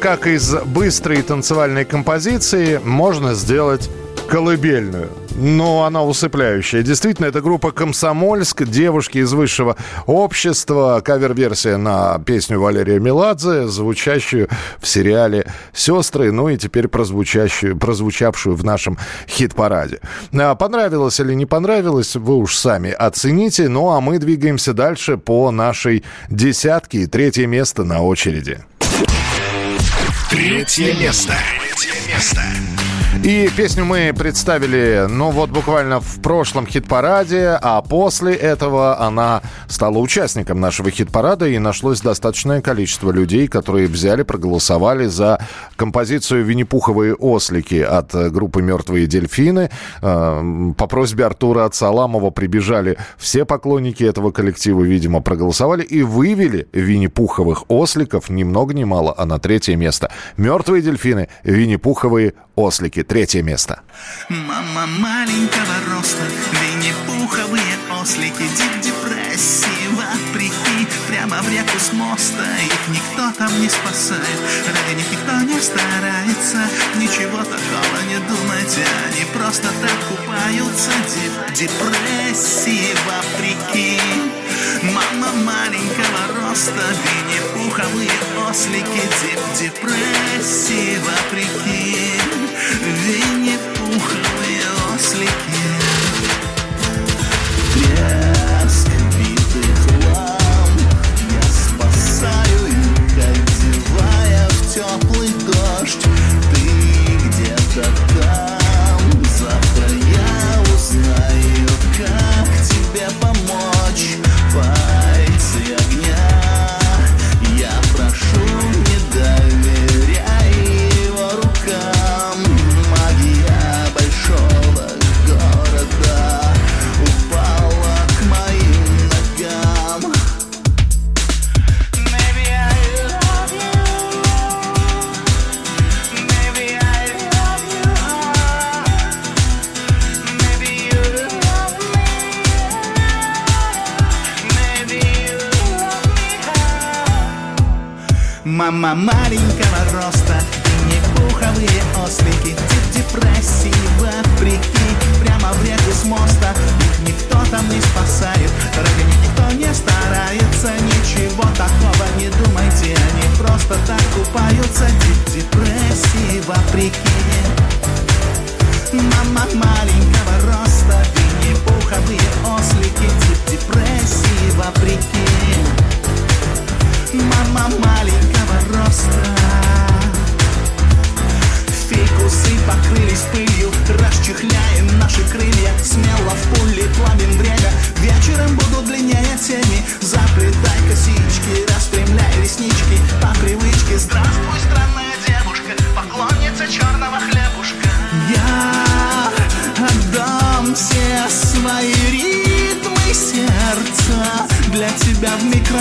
Как из быстрой танцевальной композиции можно сделать колыбельную. Но она усыпляющая. Действительно, это группа «Комсомольск», девушки из высшего общества, кавер-версия на песню Валерия Меладзе, звучащую в сериале «Сестры», ну и теперь прозвучащую, прозвучавшую в нашем хит-параде. А Понравилось или не понравилось, вы уж сами оцените. Ну а мы двигаемся дальше по нашей десятке. И Третье место на очереди. Третье место. Третье место. И песню мы представили, ну вот буквально в прошлом хит-параде, а после этого она стала участником нашего хит-парада, и нашлось достаточное количество людей, которые взяли, проголосовали за композицию «Винни-Пуховые ослики» от э, группы «Мертвые дельфины». Э, По просьбе Артура Ацаламова прибежали все поклонники этого коллектива, видимо, проголосовали и вывели «Винни-Пуховых осликов» ни много ни мало, а на третье место. «Мертвые дельфины», «Винни-Пуховые ослики». Третье место. Мама маленького роста, Винни-Пуховые ослики, дип вопреки прямо в реку с моста Их никто там не спасает, ради них никто не старается Ничего такого не думайте, они просто так купаются. Деп- Депрессии вопреки. Мама маленького роста, винни-пуховые ослики. Деп- Депрессии вопреки. Винни-пуховые теплый дождь. Ты где-то Мама маленького роста Винни-пуховые ослики. Тип депрессии вопреки Прямо в реку с моста. Их никто там не спасает Ради никто не старается. Ничего такого не думайте Они просто так купаются. Тип депрессии вопреки Мама маленького роста Винни-пуховые ослики. Тип депрессии Мама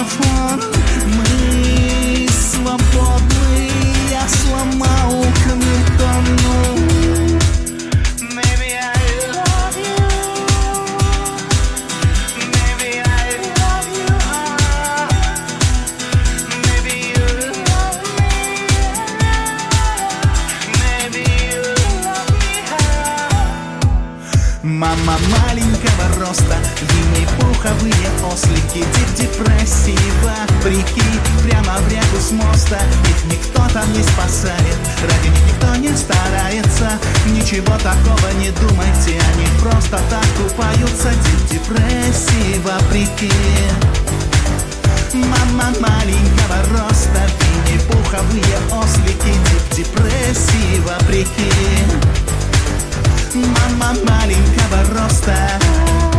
тебя Ничего такого не думайте, они просто так купаются Тип депрессии вопреки. Мама маленького роста, винни-пуховые ослики депрессии вопреки. Мама маленького роста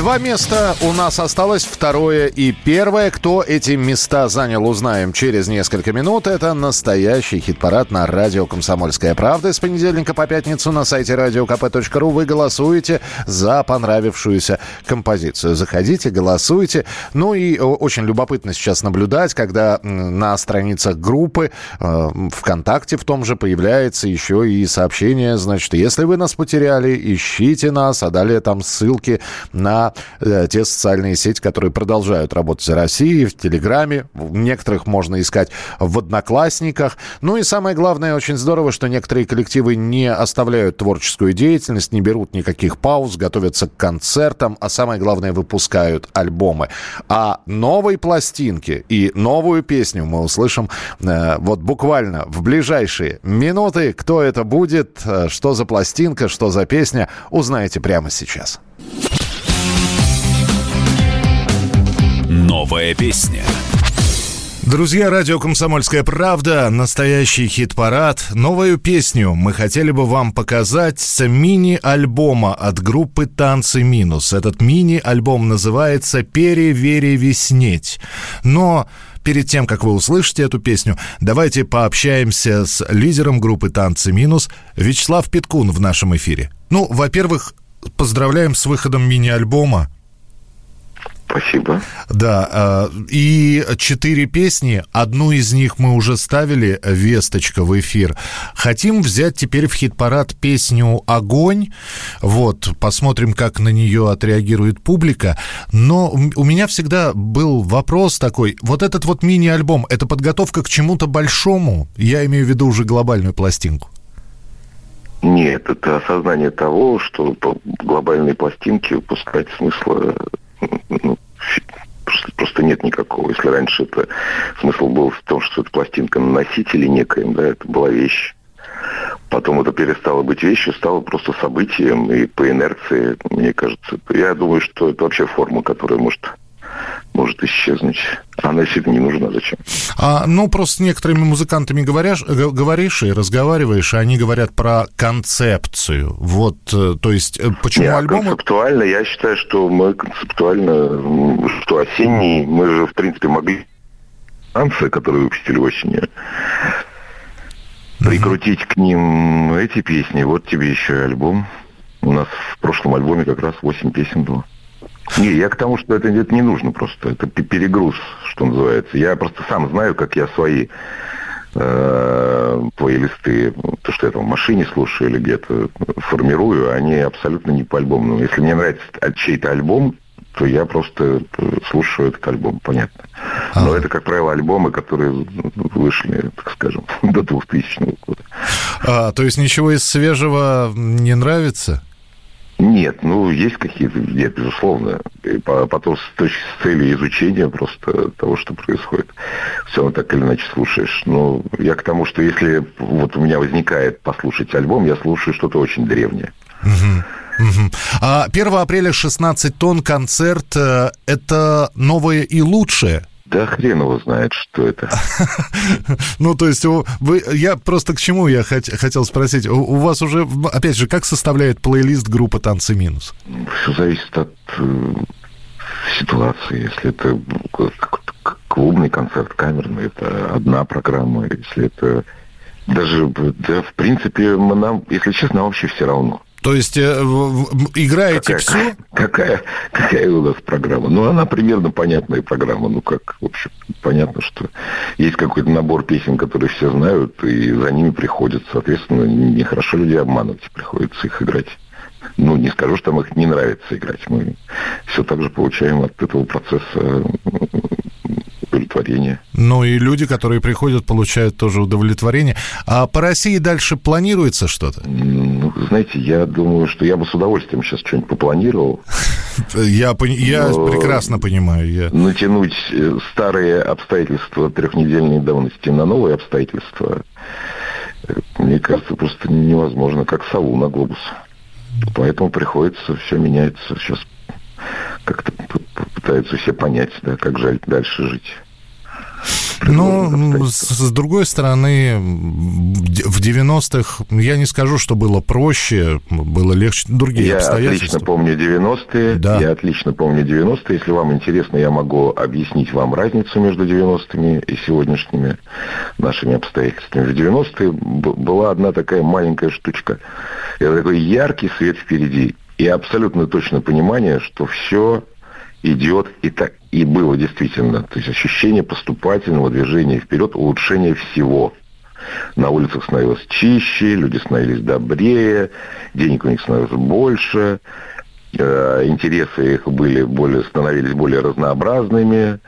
Два места у нас осталось, второе и первое. Кто эти места занял, узнаем через несколько минут. Это настоящий хит-парад на радио «Комсомольская правда». С понедельника по пятницу на сайте radiokp.ru вы голосуете за понравившуюся композицию. Заходите, голосуйте. Ну и о, очень любопытно сейчас наблюдать, когда на страницах группы э, ВКонтакте в том же появляется еще и сообщение, значит, если вы нас потеряли, ищите нас, а далее там ссылки на э, те социальные сети, которые продолжают работать за Россией, в Телеграме. В некоторых можно искать в Одноклассниках. Ну и самое главное, очень здорово, что некоторые коллективы не оставляют творческую деятельность, не берут никаких пауз, готовятся к концертам, а самое главное, выпускают альбомы. А новой пластинки и новую песню мы услышим э, вот буквально в ближайшие минуты. Кто это будет, э, что за пластинка, что за песня, узнаете прямо сейчас. Новая песня. Друзья, радио «Комсомольская правда», настоящий хит-парад. Новую песню мы хотели бы вам показать с мини-альбома от группы «Танцы минус». Этот мини-альбом называется «Переверевеснеть». Но перед тем, как вы услышите эту песню, давайте пообщаемся с лидером группы «Танцы минус» Вячеслав Питкун в нашем эфире. Ну, во-первых, поздравляем с выходом мини-альбома. Спасибо. Да, э, и четыре песни, одну из них мы уже ставили, «Весточка» в эфир. Хотим взять теперь в хит-парад песню «Огонь». Вот, посмотрим, как на нее отреагирует публика. Но у меня всегда был вопрос такой, вот этот вот мини-альбом, это подготовка к чему-то большому? Я имею в виду уже глобальную пластинку. Нет, это осознание того, что по глобальной пластинке выпускать смысла ну, просто, просто нет никакого. Если раньше это смысл был в том, что это пластинка на носителе некоем, да, это была вещь. Потом это перестало быть вещью, стало просто событием, и по инерции, мне кажется, я думаю, что это вообще форма, которая может может исчезнуть. Она себе не нужна зачем? А, ну, просто с некоторыми музыкантами говоришь, говоришь и разговариваешь, и они говорят про концепцию. Вот, э, то есть, э, почему Нет, альбом... концептуально, я считаю, что мы концептуально, что осенний, мы же, в принципе, могли танцы, которые выпустили осенью, прикрутить к ним эти песни. Вот тебе еще и альбом. У нас в прошлом альбоме как раз 8 песен было. Не, я к тому, что это, это не нужно просто. Это перегруз, что называется. Я просто сам знаю, как я свои э, плейлисты, то, что я там в машине слушаю или где-то формирую, они абсолютно не по альбому. Если мне нравится чей-то альбом, то я просто слушаю этот альбом, понятно. Но это, как правило, альбомы, которые вышли, так скажем, до 2000 года. А, то есть ничего из свежего не нравится? Нет, ну, есть какие-то, нет, безусловно. И потом с точки с целью изучения просто того, что происходит, все равно так или иначе слушаешь. Но я к тому, что если вот у меня возникает послушать альбом, я слушаю что-то очень древнее. А 1 апреля 16 тонн концерт э, это новое и лучшее. Да хрен его знает, что это. Ну, то есть, вы, я просто к чему я хот, хотел спросить. У, у вас уже, опять же, как составляет плейлист группа «Танцы минус»? Все зависит от э, ситуации. Если это клубный концерт, камерный, это одна программа. Если это даже, да, в принципе, мы нам, если честно, вообще все равно. То есть э, играете какая, все? Какая, какая у нас программа? Ну, она примерно понятная программа. Ну, как, в общем, понятно, что есть какой-то набор песен, которые все знают, и за ними приходят. Соответственно, нехорошо людей обманывать, приходится их играть. Ну, не скажу, что нам их не нравится играть. Мы все так же получаем от этого процесса удовлетворение. Ну и люди, которые приходят, получают тоже удовлетворение. А по России дальше планируется что-то? Ну, знаете, я думаю, что я бы с удовольствием сейчас что-нибудь попланировал. Я, я Но прекрасно понимаю. Я... Натянуть э, старые обстоятельства трехнедельной давности на новые обстоятельства, э, мне кажется, просто невозможно, как сову на глобус. Поэтому приходится, все меняется. Сейчас как-то пытаются все понять, да, как жаль дальше жить. Ну, с, другой стороны, в 90-х, я не скажу, что было проще, было легче, другие я обстоятельства. отлично помню 90-е, да. я отлично помню 90-е. Если вам интересно, я могу объяснить вам разницу между 90-ми и сегодняшними нашими обстоятельствами. В 90-е была одна такая маленькая штучка. Это такой яркий свет впереди и абсолютно точное понимание, что все идет и так и было действительно. То есть ощущение поступательного движения вперед, улучшение всего. На улицах становилось чище, люди становились добрее, денег у них становилось больше, э, интересы их были более, становились более разнообразными.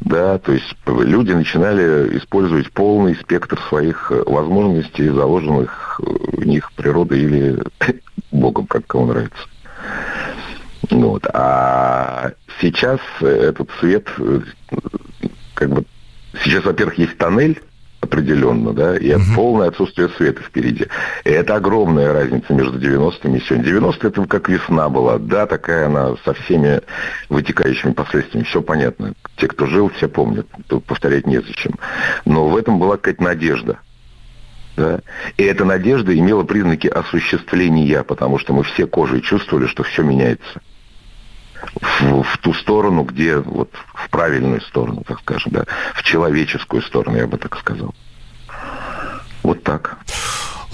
Да, то есть люди начинали использовать полный спектр своих возможностей, заложенных в них природой или Богом, как кому нравится. Вот. А сейчас этот свет, как бы, сейчас, во-первых, есть тоннель, определенно, да, и полное отсутствие света впереди. И это огромная разница между 90-ми и сегодня. 90 это как весна была, да, такая она со всеми вытекающими последствиями, все понятно. Те, кто жил, все помнят, тут повторять незачем. Но в этом была какая-то надежда. Да? И эта надежда имела признаки осуществления, потому что мы все кожей чувствовали, что все меняется в, в ту сторону, где вот в правильную сторону, так скажем, да, в человеческую сторону, я бы так сказал. Вот так.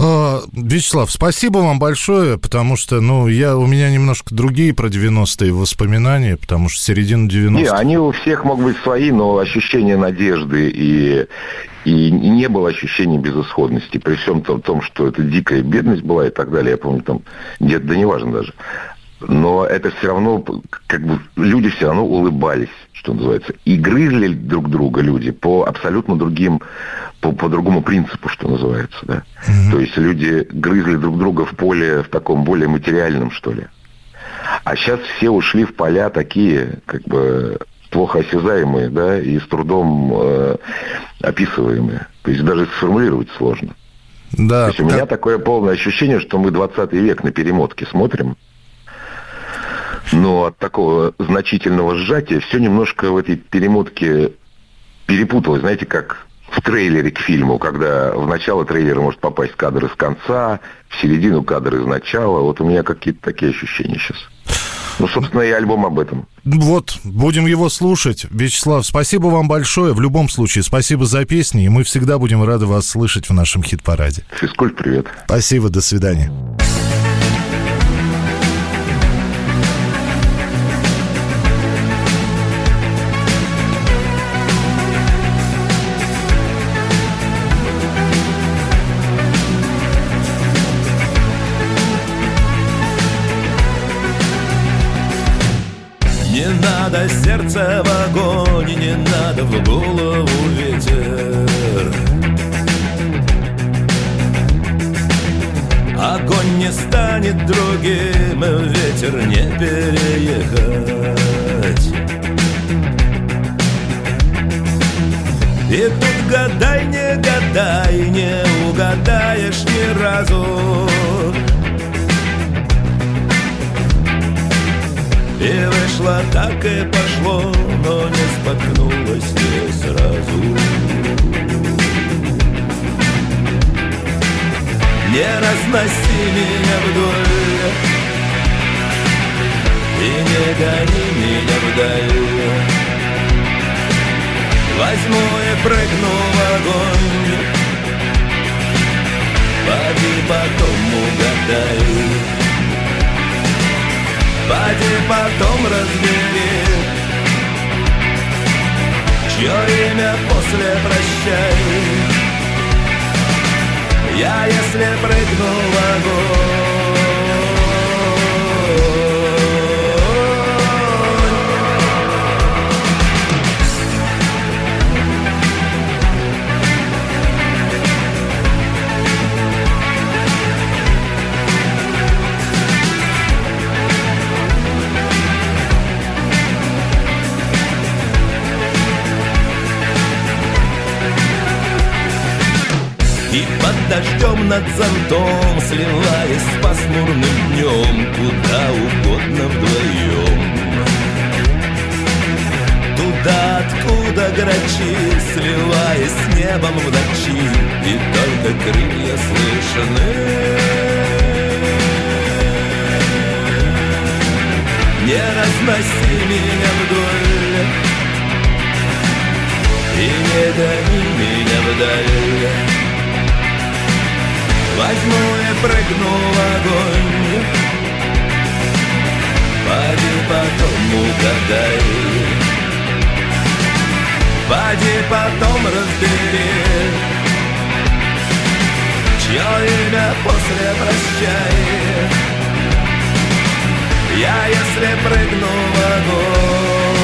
А, Вячеслав, спасибо вам большое, потому что, ну, я, у меня немножко другие про 90-е воспоминания, потому что середина 90-х... Не, они у всех могут быть свои, но ощущение надежды и, и не было ощущения безысходности. При всем том, том, что это дикая бедность была и так далее, я помню, там, где-то, да неважно даже но это все равно, как бы, люди все равно улыбались, что называется, и грызли друг друга люди по абсолютно другим, по, по другому принципу, что называется, да. Mm-hmm. То есть люди грызли друг друга в поле, в таком более материальном, что ли. А сейчас все ушли в поля такие, как бы, плохо осязаемые, да, и с трудом э, описываемые. То есть даже сформулировать сложно. Да. То есть у как... меня такое полное ощущение, что мы 20 век на перемотке смотрим, но от такого значительного сжатия все немножко в этой перемотке перепуталось. Знаете, как в трейлере к фильму, когда в начало трейлера может попасть кадр из конца, в середину кадр из начала. Вот у меня какие-то такие ощущения сейчас. Ну, собственно, и альбом об этом. Вот, будем его слушать. Вячеслав, спасибо вам большое. В любом случае, спасибо за песни, и мы всегда будем рады вас слышать в нашем хит-параде. Физкульт, привет. Спасибо, до свидания. Сердце в огонь не надо в голову ветер. Огонь не станет другим, ветер не переехать. И тут гадай, не гадай, не угадаешь ни разу И вышло так и пошло, но не споткнулось не сразу. Не разноси меня вдоль И не гони меня вдаль. Возьму и прыгну в огонь Поди потом угадай Поди потом разбери Чье имя после прощай? Я если прыгну в огонь дождем над зонтом Сливаясь с пасмурным днем Куда угодно вдвоем Туда, откуда грачи Сливаясь с небом в ночи И только крылья слышны. Не разноси меня вдоль И не гони меня вдаль Возьму и прыгну в огонь. Поди потом угадай Поди потом разбери Чье имя после прощай. Я если прыгну в огонь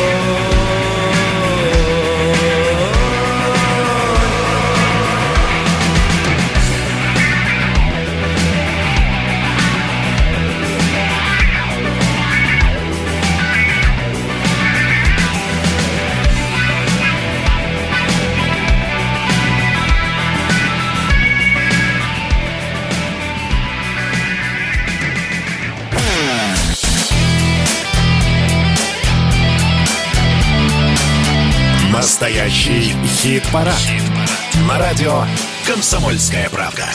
Настоящий хит-парад. На радио «Комсомольская правда».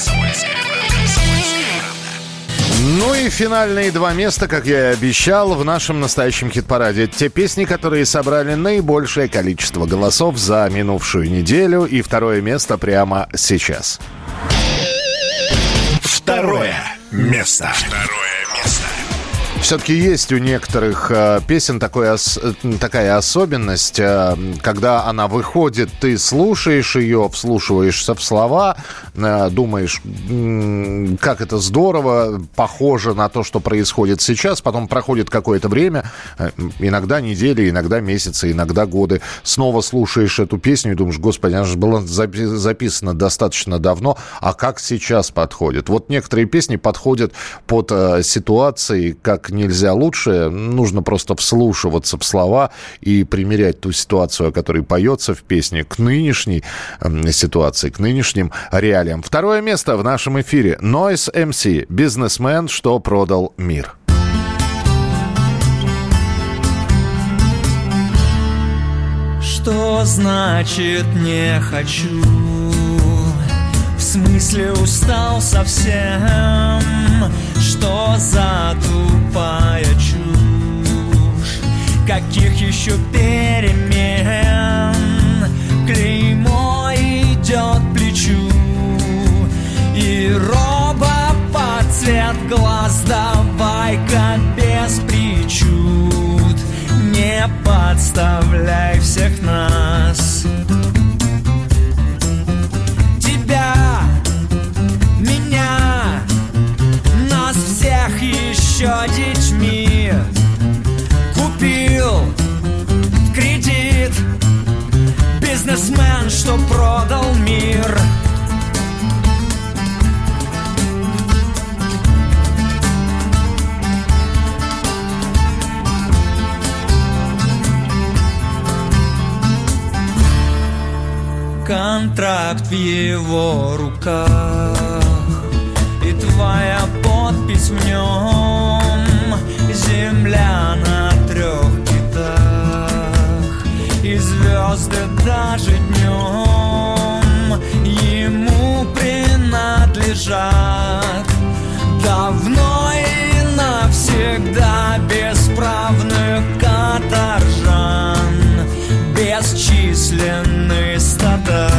Ну и финальные два места, как я и обещал, в нашем настоящем хит-параде. Те песни, которые собрали наибольшее количество голосов за минувшую неделю. И второе место прямо сейчас. Второе место. Второе место. Все-таки есть у некоторых э, песен такой э, такая особенность, э, когда она выходит, ты слушаешь ее, вслушиваешься в слова, думаешь, как это здорово, похоже на то, что происходит сейчас, потом проходит какое-то время, иногда недели, иногда месяцы, иногда годы, снова слушаешь эту песню и думаешь, господи, она же была запи- записана достаточно давно, а как сейчас подходит? Вот некоторые песни подходят под ситуации, как нельзя лучше. Нужно просто вслушиваться в слова и примерять ту ситуацию, о которой поется в песне, к нынешней м, ситуации, к нынешним реалиям. Второе место в нашем эфире. Noise MC. Бизнесмен, что продал мир. Что значит не хочу? В смысле устал совсем? Что за тупая чушь? Каких еще перемен? Клеймо идет плечу И роба под цвет глаз Давай-ка без причуд Не подставляй всех нас еще детьми. Купил кредит. Бизнесмен, что продал мир. Контракт в его руках. И твоя подпись в нем Земля на трех китах И звезды даже днем Ему принадлежат. Давно и навсегда Бесправных каторжан Бесчисленные стада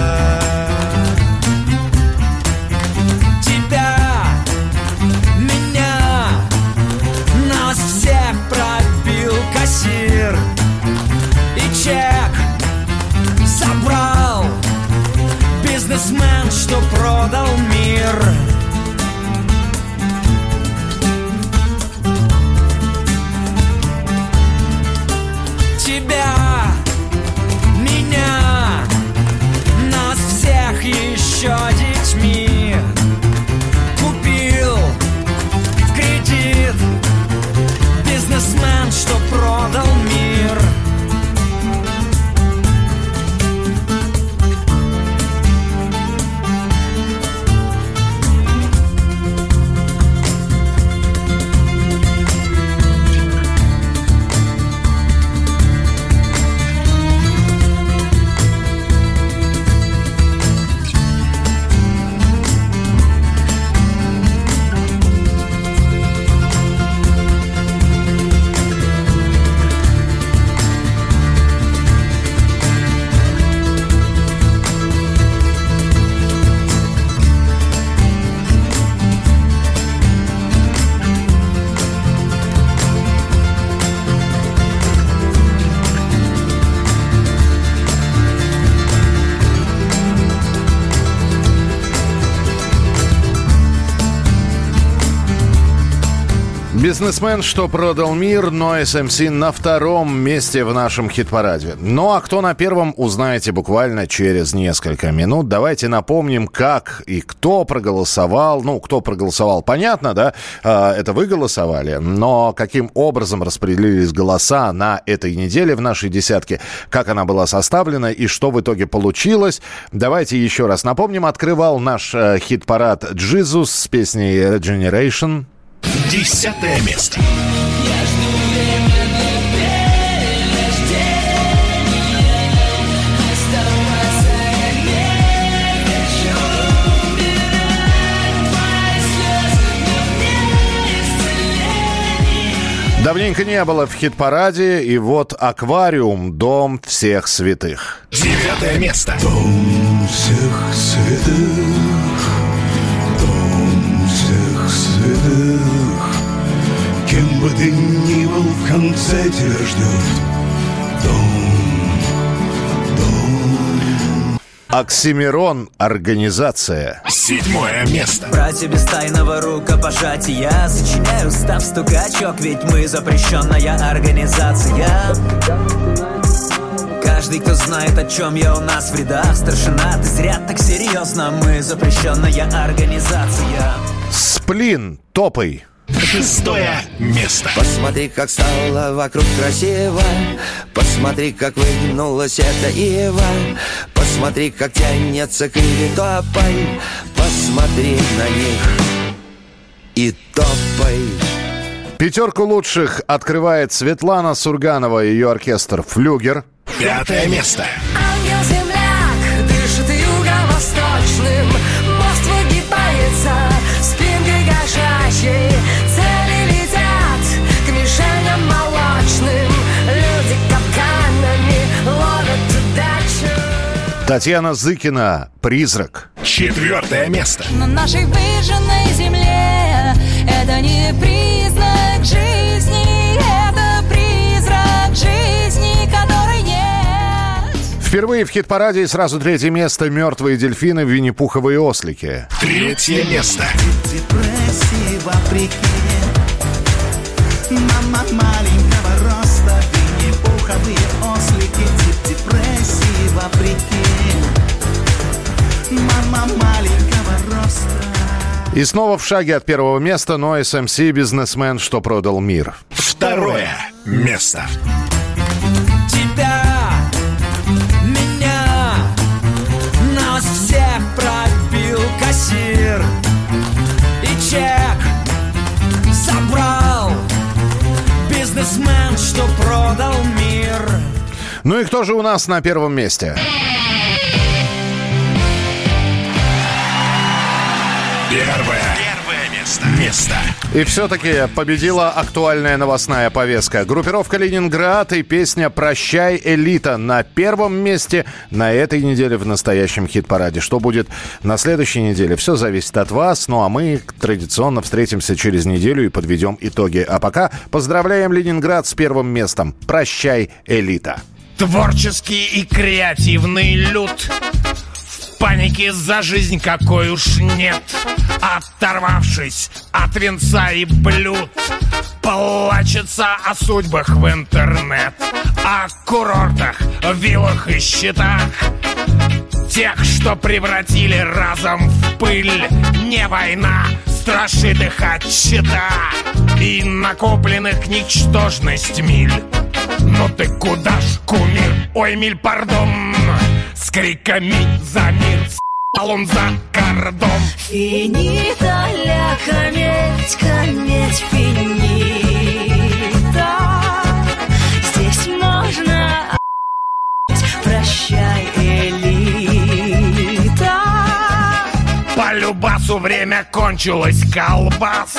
Бизнесмен, что продал мир Бизнесмен, что продал мир, но SMC на втором месте в нашем хит-параде. Ну а кто на первом, узнаете буквально через несколько минут. Давайте напомним, как и кто проголосовал. Ну, кто проголосовал, понятно, да? А, Это вы голосовали. Но каким образом распределились голоса на этой неделе в нашей десятке, как она была составлена и что в итоге получилось. Давайте еще раз напомним. Открывал наш э, хит-парад «Джизус» с песней «Regeneration». Десятое место. Давненько не было в хит-параде, и вот «Аквариум. Дом всех святых». Девятое место. Дом всех святых. Бы ты ни был, в конце тебя ждет Оксимирон организация. Седьмое место. Братья без тайного рукопожатия Сочиняю став стукачок Ведь мы запрещенная организация Каждый, кто знает, о чем я у нас в рядах Старшина, ты зря так серьезно Мы запрещенная организация Сплин топай. Шестое место. Посмотри, как стало вокруг красиво Посмотри, как выгнулась эта ива Посмотри, как тянется к топай Посмотри на них и топай Пятерку лучших открывает Светлана Сурганова и ее оркестр «Флюгер». Пятое место. Ангел-земляк Татьяна Зыкина «Призрак». Четвертое место. На нашей выжженной земле Это не признак жизни Это призрак жизни, которой нет Впервые в хит-параде и сразу третье место «Мертвые дельфины» Винни-Пуховые ослики. Третье место. депрессии вопреки Мама маленького И снова в шаге от первого места Noise MC «Бизнесмен, что продал мир». Второе место. Тебя, меня, нас всех пробил кассир И чек забрал бизнесмен, что продал мир Ну и кто же у нас на первом месте? Первое. Первое место. Место. И все-таки победила актуальная новостная повестка. Группировка «Ленинград» и песня «Прощай, элита» на первом месте на этой неделе в настоящем хит-параде. Что будет на следующей неделе? Все зависит от вас. Ну а мы традиционно встретимся через неделю и подведем итоги. А пока поздравляем Ленинград с первым местом. «Прощай, элита». Творческий и креативный люд В панике за жизнь какой уж нет. Оторвавшись от венца и блюд Плачется о судьбах в интернет О курортах, виллах и счетах. Тех, что превратили разом в пыль Не война страшит их от И накопленных ничтожность миль. Ну ты куда ж, кумир? Ой, миль, пардон криками за мир С**ал он за кордон. Финита ля кометь, кометь, финита. Здесь можно. Прощай, элита. По любасу время кончилось колбас.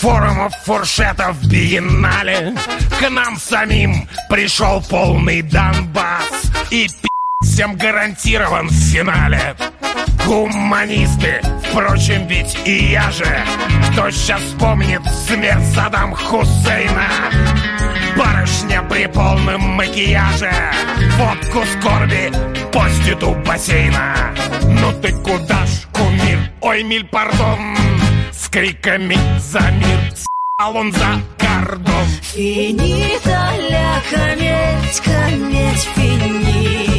Форумов, фуршетов, биеннале. К нам самим пришел полный Донбасс. И всем гарантирован в финале. Гуманисты, впрочем, ведь и я же. Кто сейчас вспомнит смерть Саддам Хусейна? Барышня при полном макияже Водку скорби постит у бассейна. Ну ты куда ж, кумир? Ой, миль, пардон! С криками за мир! С**ал он за кордон. Финита ля кометь, кометь, финита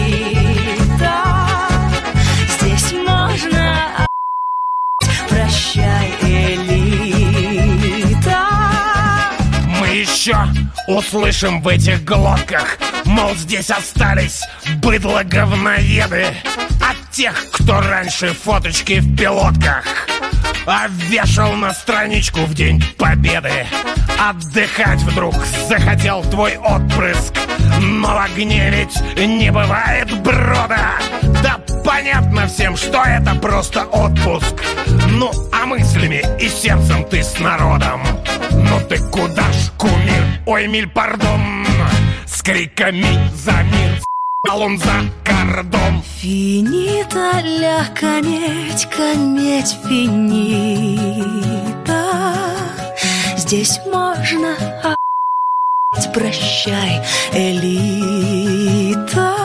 еще услышим в этих глотках Мол, здесь остались быдло-говноеды От тех, кто раньше фоточки в пилотках А вешал на страничку в День Победы. Отдыхать вдруг захотел твой отпрыск. Но в огне ведь не бывает брода. Да понятно всем, что это просто отпуск. Ну, а мыслями и сердцем ты с народом. Ну ты куда ж, кумир? Ой, миль, пардон. С криками за мир а он за кордон Финита ля кометь, кометь финита. Здесь можно а**ть, прощай, элита.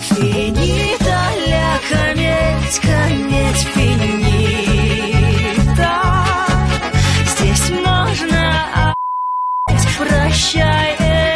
Финита ля кометь, кометь финита. Здесь можно а**ть, прощай, элита